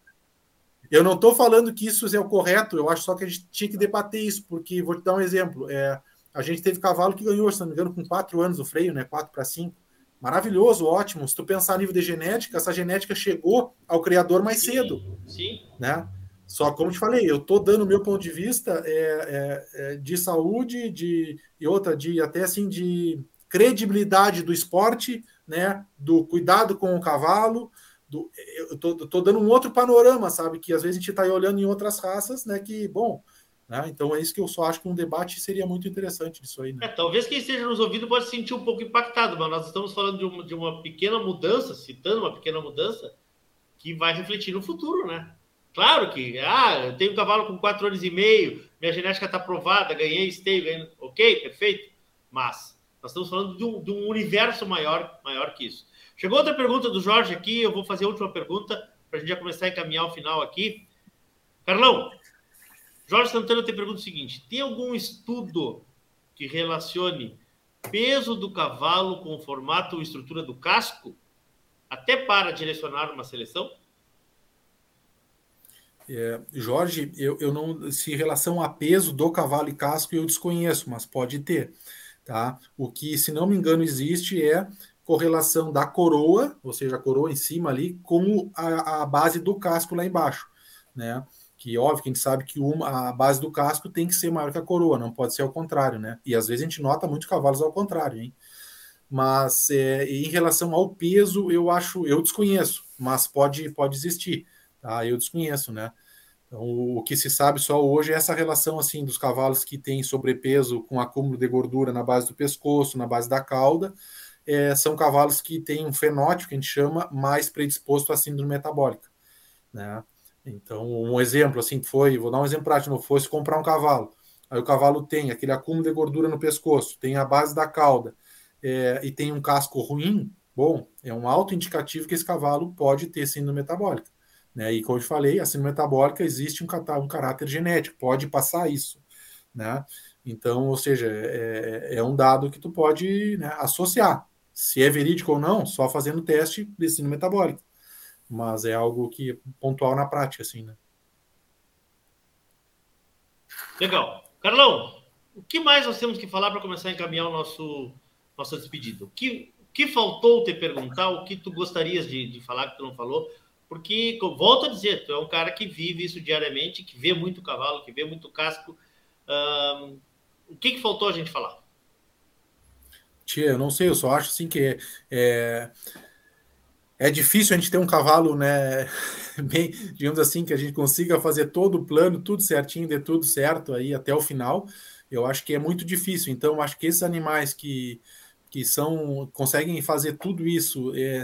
eu não estou falando que isso é o correto, eu acho só que a gente tinha que debater isso, porque vou te dar um exemplo. É, a gente teve cavalo que ganhou, se não me engano, com quatro anos o freio, né? Quatro para cinco maravilhoso, ótimo. Se tu pensar a nível de genética, essa genética chegou ao criador mais cedo. Sim. Né? Só como te falei, eu estou dando o meu ponto de vista é, é, é, de saúde, de e outra de até assim de credibilidade do esporte, né? Do cuidado com o cavalo. Do, eu tô, tô dando um outro panorama, sabe? Que às vezes a gente está olhando em outras raças, né? Que bom, né? Então é isso que eu só acho que um debate seria muito interessante disso aí. Né? É, talvez quem esteja nos ouvindo pode se sentir um pouco impactado, mas nós estamos falando de uma, de uma pequena mudança, citando uma pequena mudança, que vai refletir no futuro, né? Claro que, ah, eu tenho um cavalo com quatro anos e meio, minha genética está aprovada, ganhei esteio, ganhei... ok, perfeito, mas nós estamos falando de um, de um, universo maior, maior que isso. Chegou outra pergunta do Jorge aqui, eu vou fazer a última pergunta para a gente já começar a encaminhar o final aqui. Carlão, Jorge Santana te pergunta o seguinte: tem algum estudo que relacione peso do cavalo com o formato ou estrutura do casco, até para direcionar uma seleção? É, Jorge, eu, eu não. Se em relação a peso do cavalo e casco, eu desconheço, mas pode ter. Tá? O que, se não me engano, existe é correlação da coroa, ou seja, a coroa em cima ali, com a, a base do casco lá embaixo. Né? Que óbvio que a gente sabe que uma, a base do casco tem que ser maior que a coroa, não pode ser ao contrário, né? E às vezes a gente nota muitos cavalos ao contrário, hein? Mas é, em relação ao peso, eu acho, eu desconheço, mas pode, pode existir, tá? Eu desconheço, né? Então, o que se sabe só hoje é essa relação assim dos cavalos que têm sobrepeso com acúmulo de gordura na base do pescoço, na base da cauda, é, são cavalos que têm um fenótipo que a gente chama mais predisposto à síndrome metabólica, né? Então, um exemplo assim foi, vou dar um exemplo prático, não fosse comprar um cavalo, aí o cavalo tem aquele acúmulo de gordura no pescoço, tem a base da cauda, é, e tem um casco ruim, bom, é um alto indicativo que esse cavalo pode ter síndrome metabólica. Né? E como eu falei, a síndrome metabólica existe um, um caráter genético, pode passar isso. Né? Então, ou seja, é, é um dado que tu pode né, associar. Se é verídico ou não, só fazendo teste de síndrome metabólica. Mas é algo que é pontual na prática, assim, né? Legal. Carlão, o que mais nós temos que falar para começar a encaminhar o nosso nossa despedida. O que, o que faltou te perguntar, o que tu gostarias de, de falar que tu não falou? Porque, volto a dizer, tu é um cara que vive isso diariamente, que vê muito cavalo, que vê muito casco. O que, que faltou a gente falar? Tia, eu não sei, eu só acho assim que é, é difícil a gente ter um cavalo, né, bem, digamos assim, que a gente consiga fazer todo o plano, tudo certinho, dê tudo certo aí até o final. Eu acho que é muito difícil. Então, acho que esses animais que que são conseguem fazer tudo isso, é,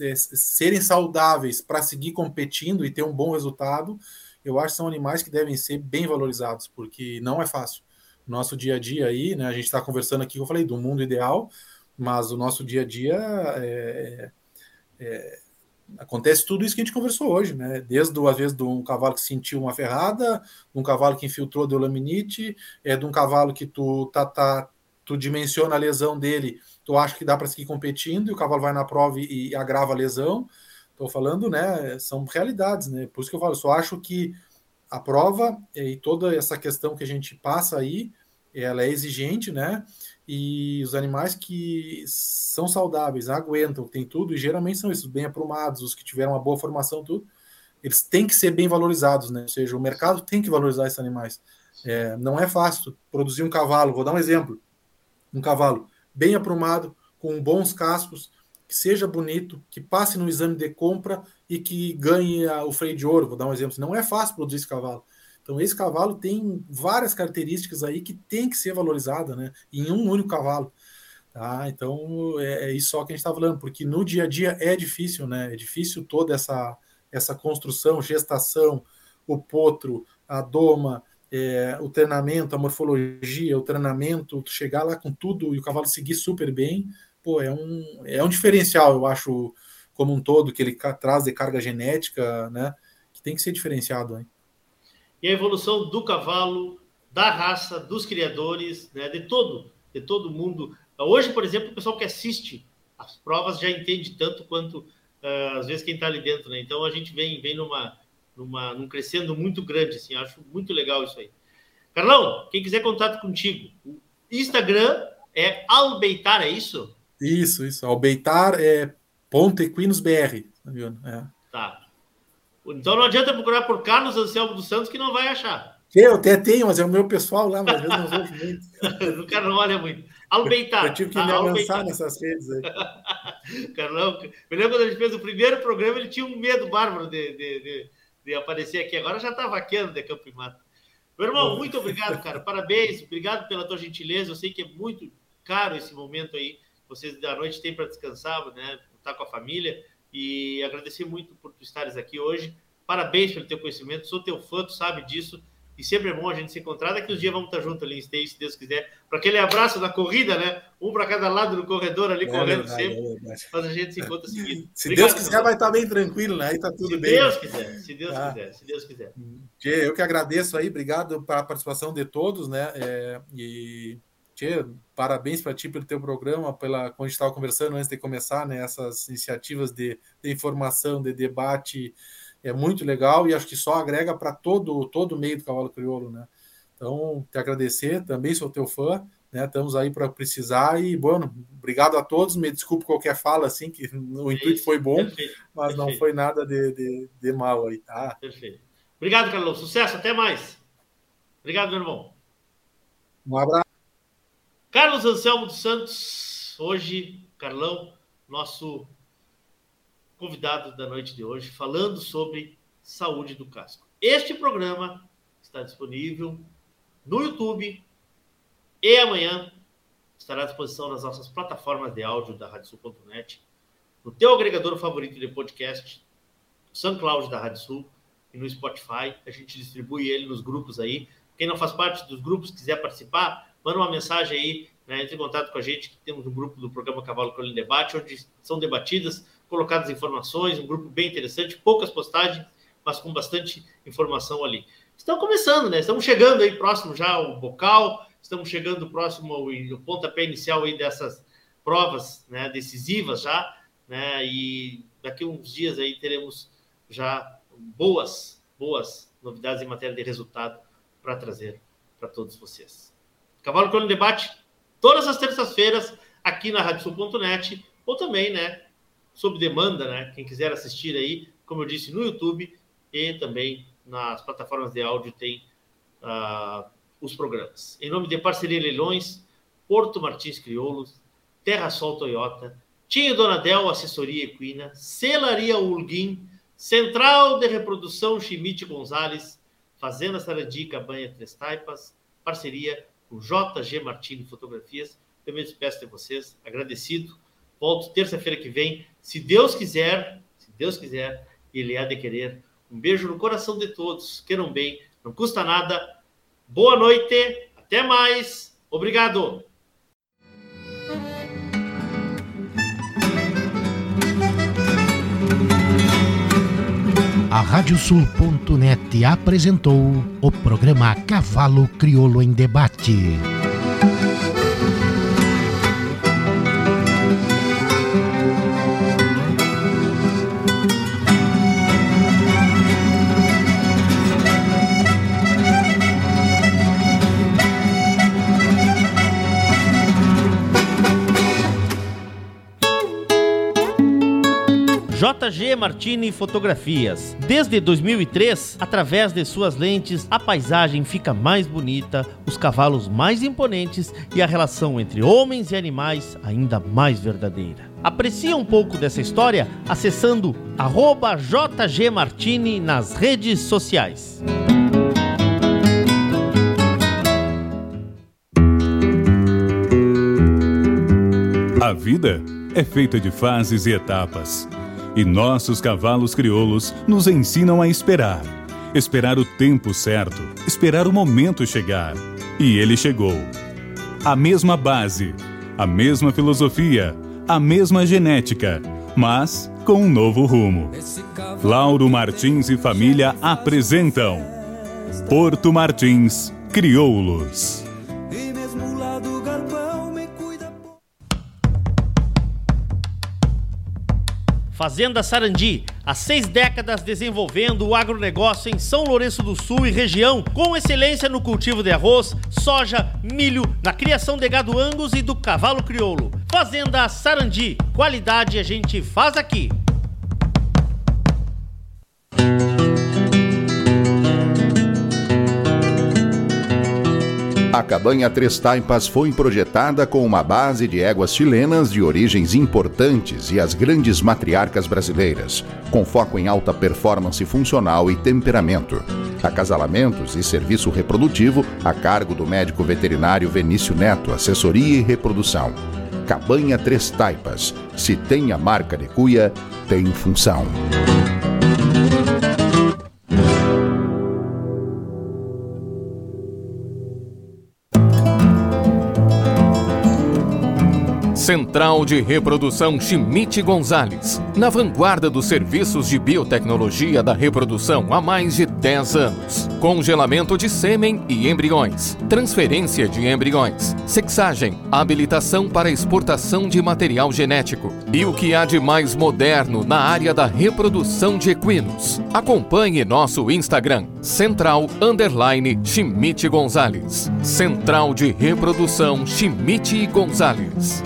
é, serem saudáveis para seguir competindo e ter um bom resultado, eu acho que são animais que devem ser bem valorizados, porque não é fácil. Nosso dia a dia aí, né? A gente está conversando aqui, eu falei do mundo ideal, mas o nosso dia a dia é, é, acontece tudo isso que a gente conversou hoje, né? Desde às vezes de um cavalo que sentiu uma ferrada, de um cavalo que infiltrou deu laminite, é de um cavalo que tu tá, tá tu dimensiona a lesão dele, tu acha que dá para seguir competindo e o cavalo vai na prova e, e agrava a lesão. Estou falando, né? São realidades, né? Por isso que eu falo, eu só acho que a prova e toda essa questão que a gente passa aí, ela é exigente, né? E os animais que são saudáveis, aguentam, tem tudo, e geralmente são esses bem aprumados, os que tiveram uma boa formação, tudo, eles têm que ser bem valorizados, né? Ou seja, o mercado tem que valorizar esses animais. É, não é fácil produzir um cavalo, vou dar um exemplo um cavalo bem aprumado, com bons cascos, que seja bonito, que passe no exame de compra e que ganhe o freio de ouro. Vou dar um exemplo. Não é fácil produzir esse cavalo. Então, esse cavalo tem várias características aí que tem que ser valorizada, né? Em um único cavalo. Tá? Então, é, é isso só que a gente está falando, porque no dia a dia é difícil, né? É difícil toda essa, essa construção, gestação, o potro, a doma, é, o treinamento, a morfologia, o treinamento, chegar lá com tudo e o cavalo seguir super bem, pô, é um, é um diferencial, eu acho, como um todo, que ele traz de carga genética, né? Que tem que ser diferenciado. Hein? E a evolução do cavalo, da raça, dos criadores, né? De todo, de todo mundo. Hoje, por exemplo, o pessoal que assiste as provas já entende tanto quanto uh, às vezes quem está ali dentro, né? Então a gente vem, vem numa numa, num crescendo muito grande, assim, acho muito legal isso aí. Carlão, quem quiser contato contigo, o Instagram é Albeitar, é isso? Isso, isso. Albeitar é ponto Equinos BR. Tá, é. tá. Então não adianta procurar por Carlos Anselmo dos Santos que não vai achar. Eu até tenho, mas é o meu pessoal lá, mas às vezes não vejo muito. o cara não olha muito. Albeitar. Eu tive que me avançar nessas redes aí. Carlão, me lembro quando a gente fez o primeiro programa, ele tinha um medo bárbaro de, de, de de aparecer aqui agora, já está vaqueando de Campo e Mato. Meu irmão, muito obrigado, cara. Parabéns, obrigado pela tua gentileza. Eu sei que é muito caro esse momento aí. Vocês da noite têm para descansar, né? Estar tá com a família. E agradecer muito por tu estares aqui hoje. Parabéns pelo teu conhecimento. Sou teu fã, tu sabe disso. E sempre é bom a gente se encontrar. Daqui uns dias vamos estar juntos ali em Stay, se Deus quiser. Para aquele abraço na corrida, né? Um para cada lado do corredor ali, é correndo verdade, sempre. É mas a gente se encontra seguindo. Se Obrigado, Deus quiser, vai estar bem tranquilo, né? Aí tá tudo se bem. Se Deus quiser, se Deus ah. quiser, se Deus quiser. Eu que agradeço aí, obrigado pela participação de todos, né? É, e Tchê, parabéns para ti pelo teu programa, pela quando a gente estava conversando antes de começar, né? Essas iniciativas de, de informação, de debate é muito legal e acho que só agrega para todo, todo o meio do cavalo crioulo, né? Então, te agradecer, também sou teu fã, né? Estamos aí para precisar e, bueno, obrigado a todos. Me desculpe qualquer fala, assim, que o intuito foi bom, Perfeito, mas não perfeito. foi nada de, de, de mal aí, tá? Perfeito. Obrigado, Carlão. Sucesso, até mais. Obrigado, meu irmão. Um abraço. Carlos Anselmo dos Santos, hoje, Carlão, nosso convidado da noite de hoje, falando sobre saúde do casco. Este programa está disponível no YouTube e amanhã estará à disposição nas nossas plataformas de áudio da RadioSul.net, no teu agregador favorito de podcast, no SoundCloud da Rádio Sul e no Spotify. A gente distribui ele nos grupos aí. Quem não faz parte dos grupos, quiser participar, manda uma mensagem aí, né, entre em contato com a gente, que temos um grupo do programa Cavalo Colino Debate, onde são debatidas, colocadas informações, um grupo bem interessante, poucas postagens, mas com bastante informação ali. Estão começando, né? Estamos chegando aí próximo já ao bocal, estamos chegando próximo ao, ao pontapé inicial aí dessas provas né, decisivas já, né? E daqui a uns dias aí teremos já boas, boas novidades em matéria de resultado para trazer para todos vocês. Cavalo Colino Debate, todas as terças-feiras, aqui na radiosul.net, ou também, né, sob demanda, né, quem quiser assistir aí, como eu disse, no YouTube e também nas plataformas de áudio tem uh, os programas. Em nome de Parceria Leilões, Porto Martins Crioulos, Terra Sol Toyota, Tinho Donadel Assessoria Equina, Celaria Ulguim, Central de Reprodução Chimite Gonzalez, Fazenda Sarandi Cabanha Três Taipas, parceria com JG Martini Fotografias. Eu me despeço de vocês, agradecido. Volto terça-feira que vem, se Deus quiser, se Deus quiser, Ele há de querer. Um beijo no coração de todos, queiram bem, não custa nada. Boa noite, até mais, obrigado. A Radiosul.net apresentou o programa Cavalo Crioulo em Debate. JG Martini Fotografias. Desde 2003, através de suas lentes, a paisagem fica mais bonita, os cavalos mais imponentes e a relação entre homens e animais ainda mais verdadeira. Aprecie um pouco dessa história acessando arroba JG Martini nas redes sociais. A vida é feita de fases e etapas. E nossos cavalos crioulos nos ensinam a esperar. Esperar o tempo certo, esperar o momento chegar. E ele chegou. A mesma base, a mesma filosofia, a mesma genética, mas com um novo rumo. Lauro Martins e família apresentam Porto Martins Crioulos. Fazenda Sarandi, há seis décadas desenvolvendo o agronegócio em São Lourenço do Sul e região, com excelência no cultivo de arroz, soja, milho, na criação de gado angus e do cavalo crioulo. Fazenda Sarandi, qualidade a gente faz aqui. A cabanha Três Taipas foi projetada com uma base de éguas chilenas de origens importantes e as grandes matriarcas brasileiras, com foco em alta performance funcional e temperamento. Acasalamentos e serviço reprodutivo a cargo do médico veterinário Venício Neto, assessoria e reprodução. Cabanha Três Taipas. Se tem a marca de cuia, tem função. Central de Reprodução Chimite Gonzalez, na vanguarda dos serviços de biotecnologia da reprodução há mais de 10 anos. congelamento de sêmen e embriões, transferência de embriões, sexagem, habilitação para exportação de material genético e o que há de mais moderno na área da reprodução de equinos. Acompanhe nosso Instagram, Central Underline Schmidt Gonzalez. Central de Reprodução Schmidt Gonzalez.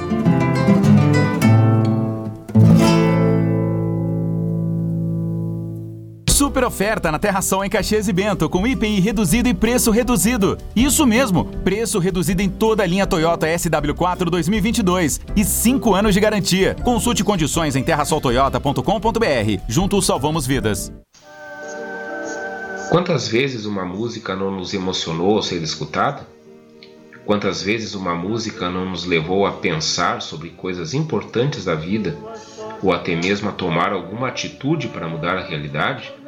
Super oferta na Terração em Caxias e Bento, com IPI reduzido e preço reduzido. Isso mesmo, preço reduzido em toda a linha Toyota SW4 2022 e 5 anos de garantia. Consulte condições em terrasoltoyota.com.br. Juntos salvamos vidas. Quantas vezes uma música não nos emocionou ao ser escutada? Quantas vezes uma música não nos levou a pensar sobre coisas importantes da vida ou até mesmo a tomar alguma atitude para mudar a realidade?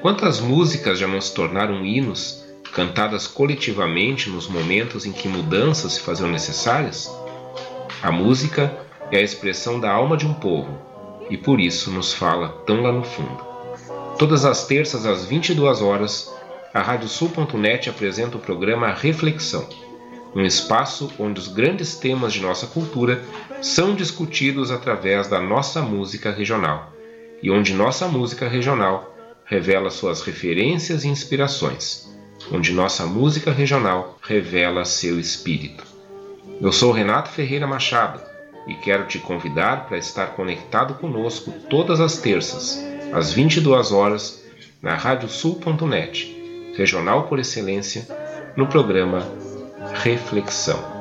Quantas músicas já não se tornaram hinos, cantadas coletivamente nos momentos em que mudanças se faziam necessárias? A música é a expressão da alma de um povo e por isso nos fala tão lá no fundo. Todas as terças às 22 horas, a Radiosul.net apresenta o programa Reflexão, um espaço onde os grandes temas de nossa cultura são discutidos através da nossa música regional e onde nossa música regional revela suas referências e inspirações, onde nossa música regional revela seu espírito. Eu sou Renato Ferreira Machado e quero te convidar para estar conectado conosco todas as terças, às 22 horas, na radiosul.net, regional por excelência, no programa Reflexão.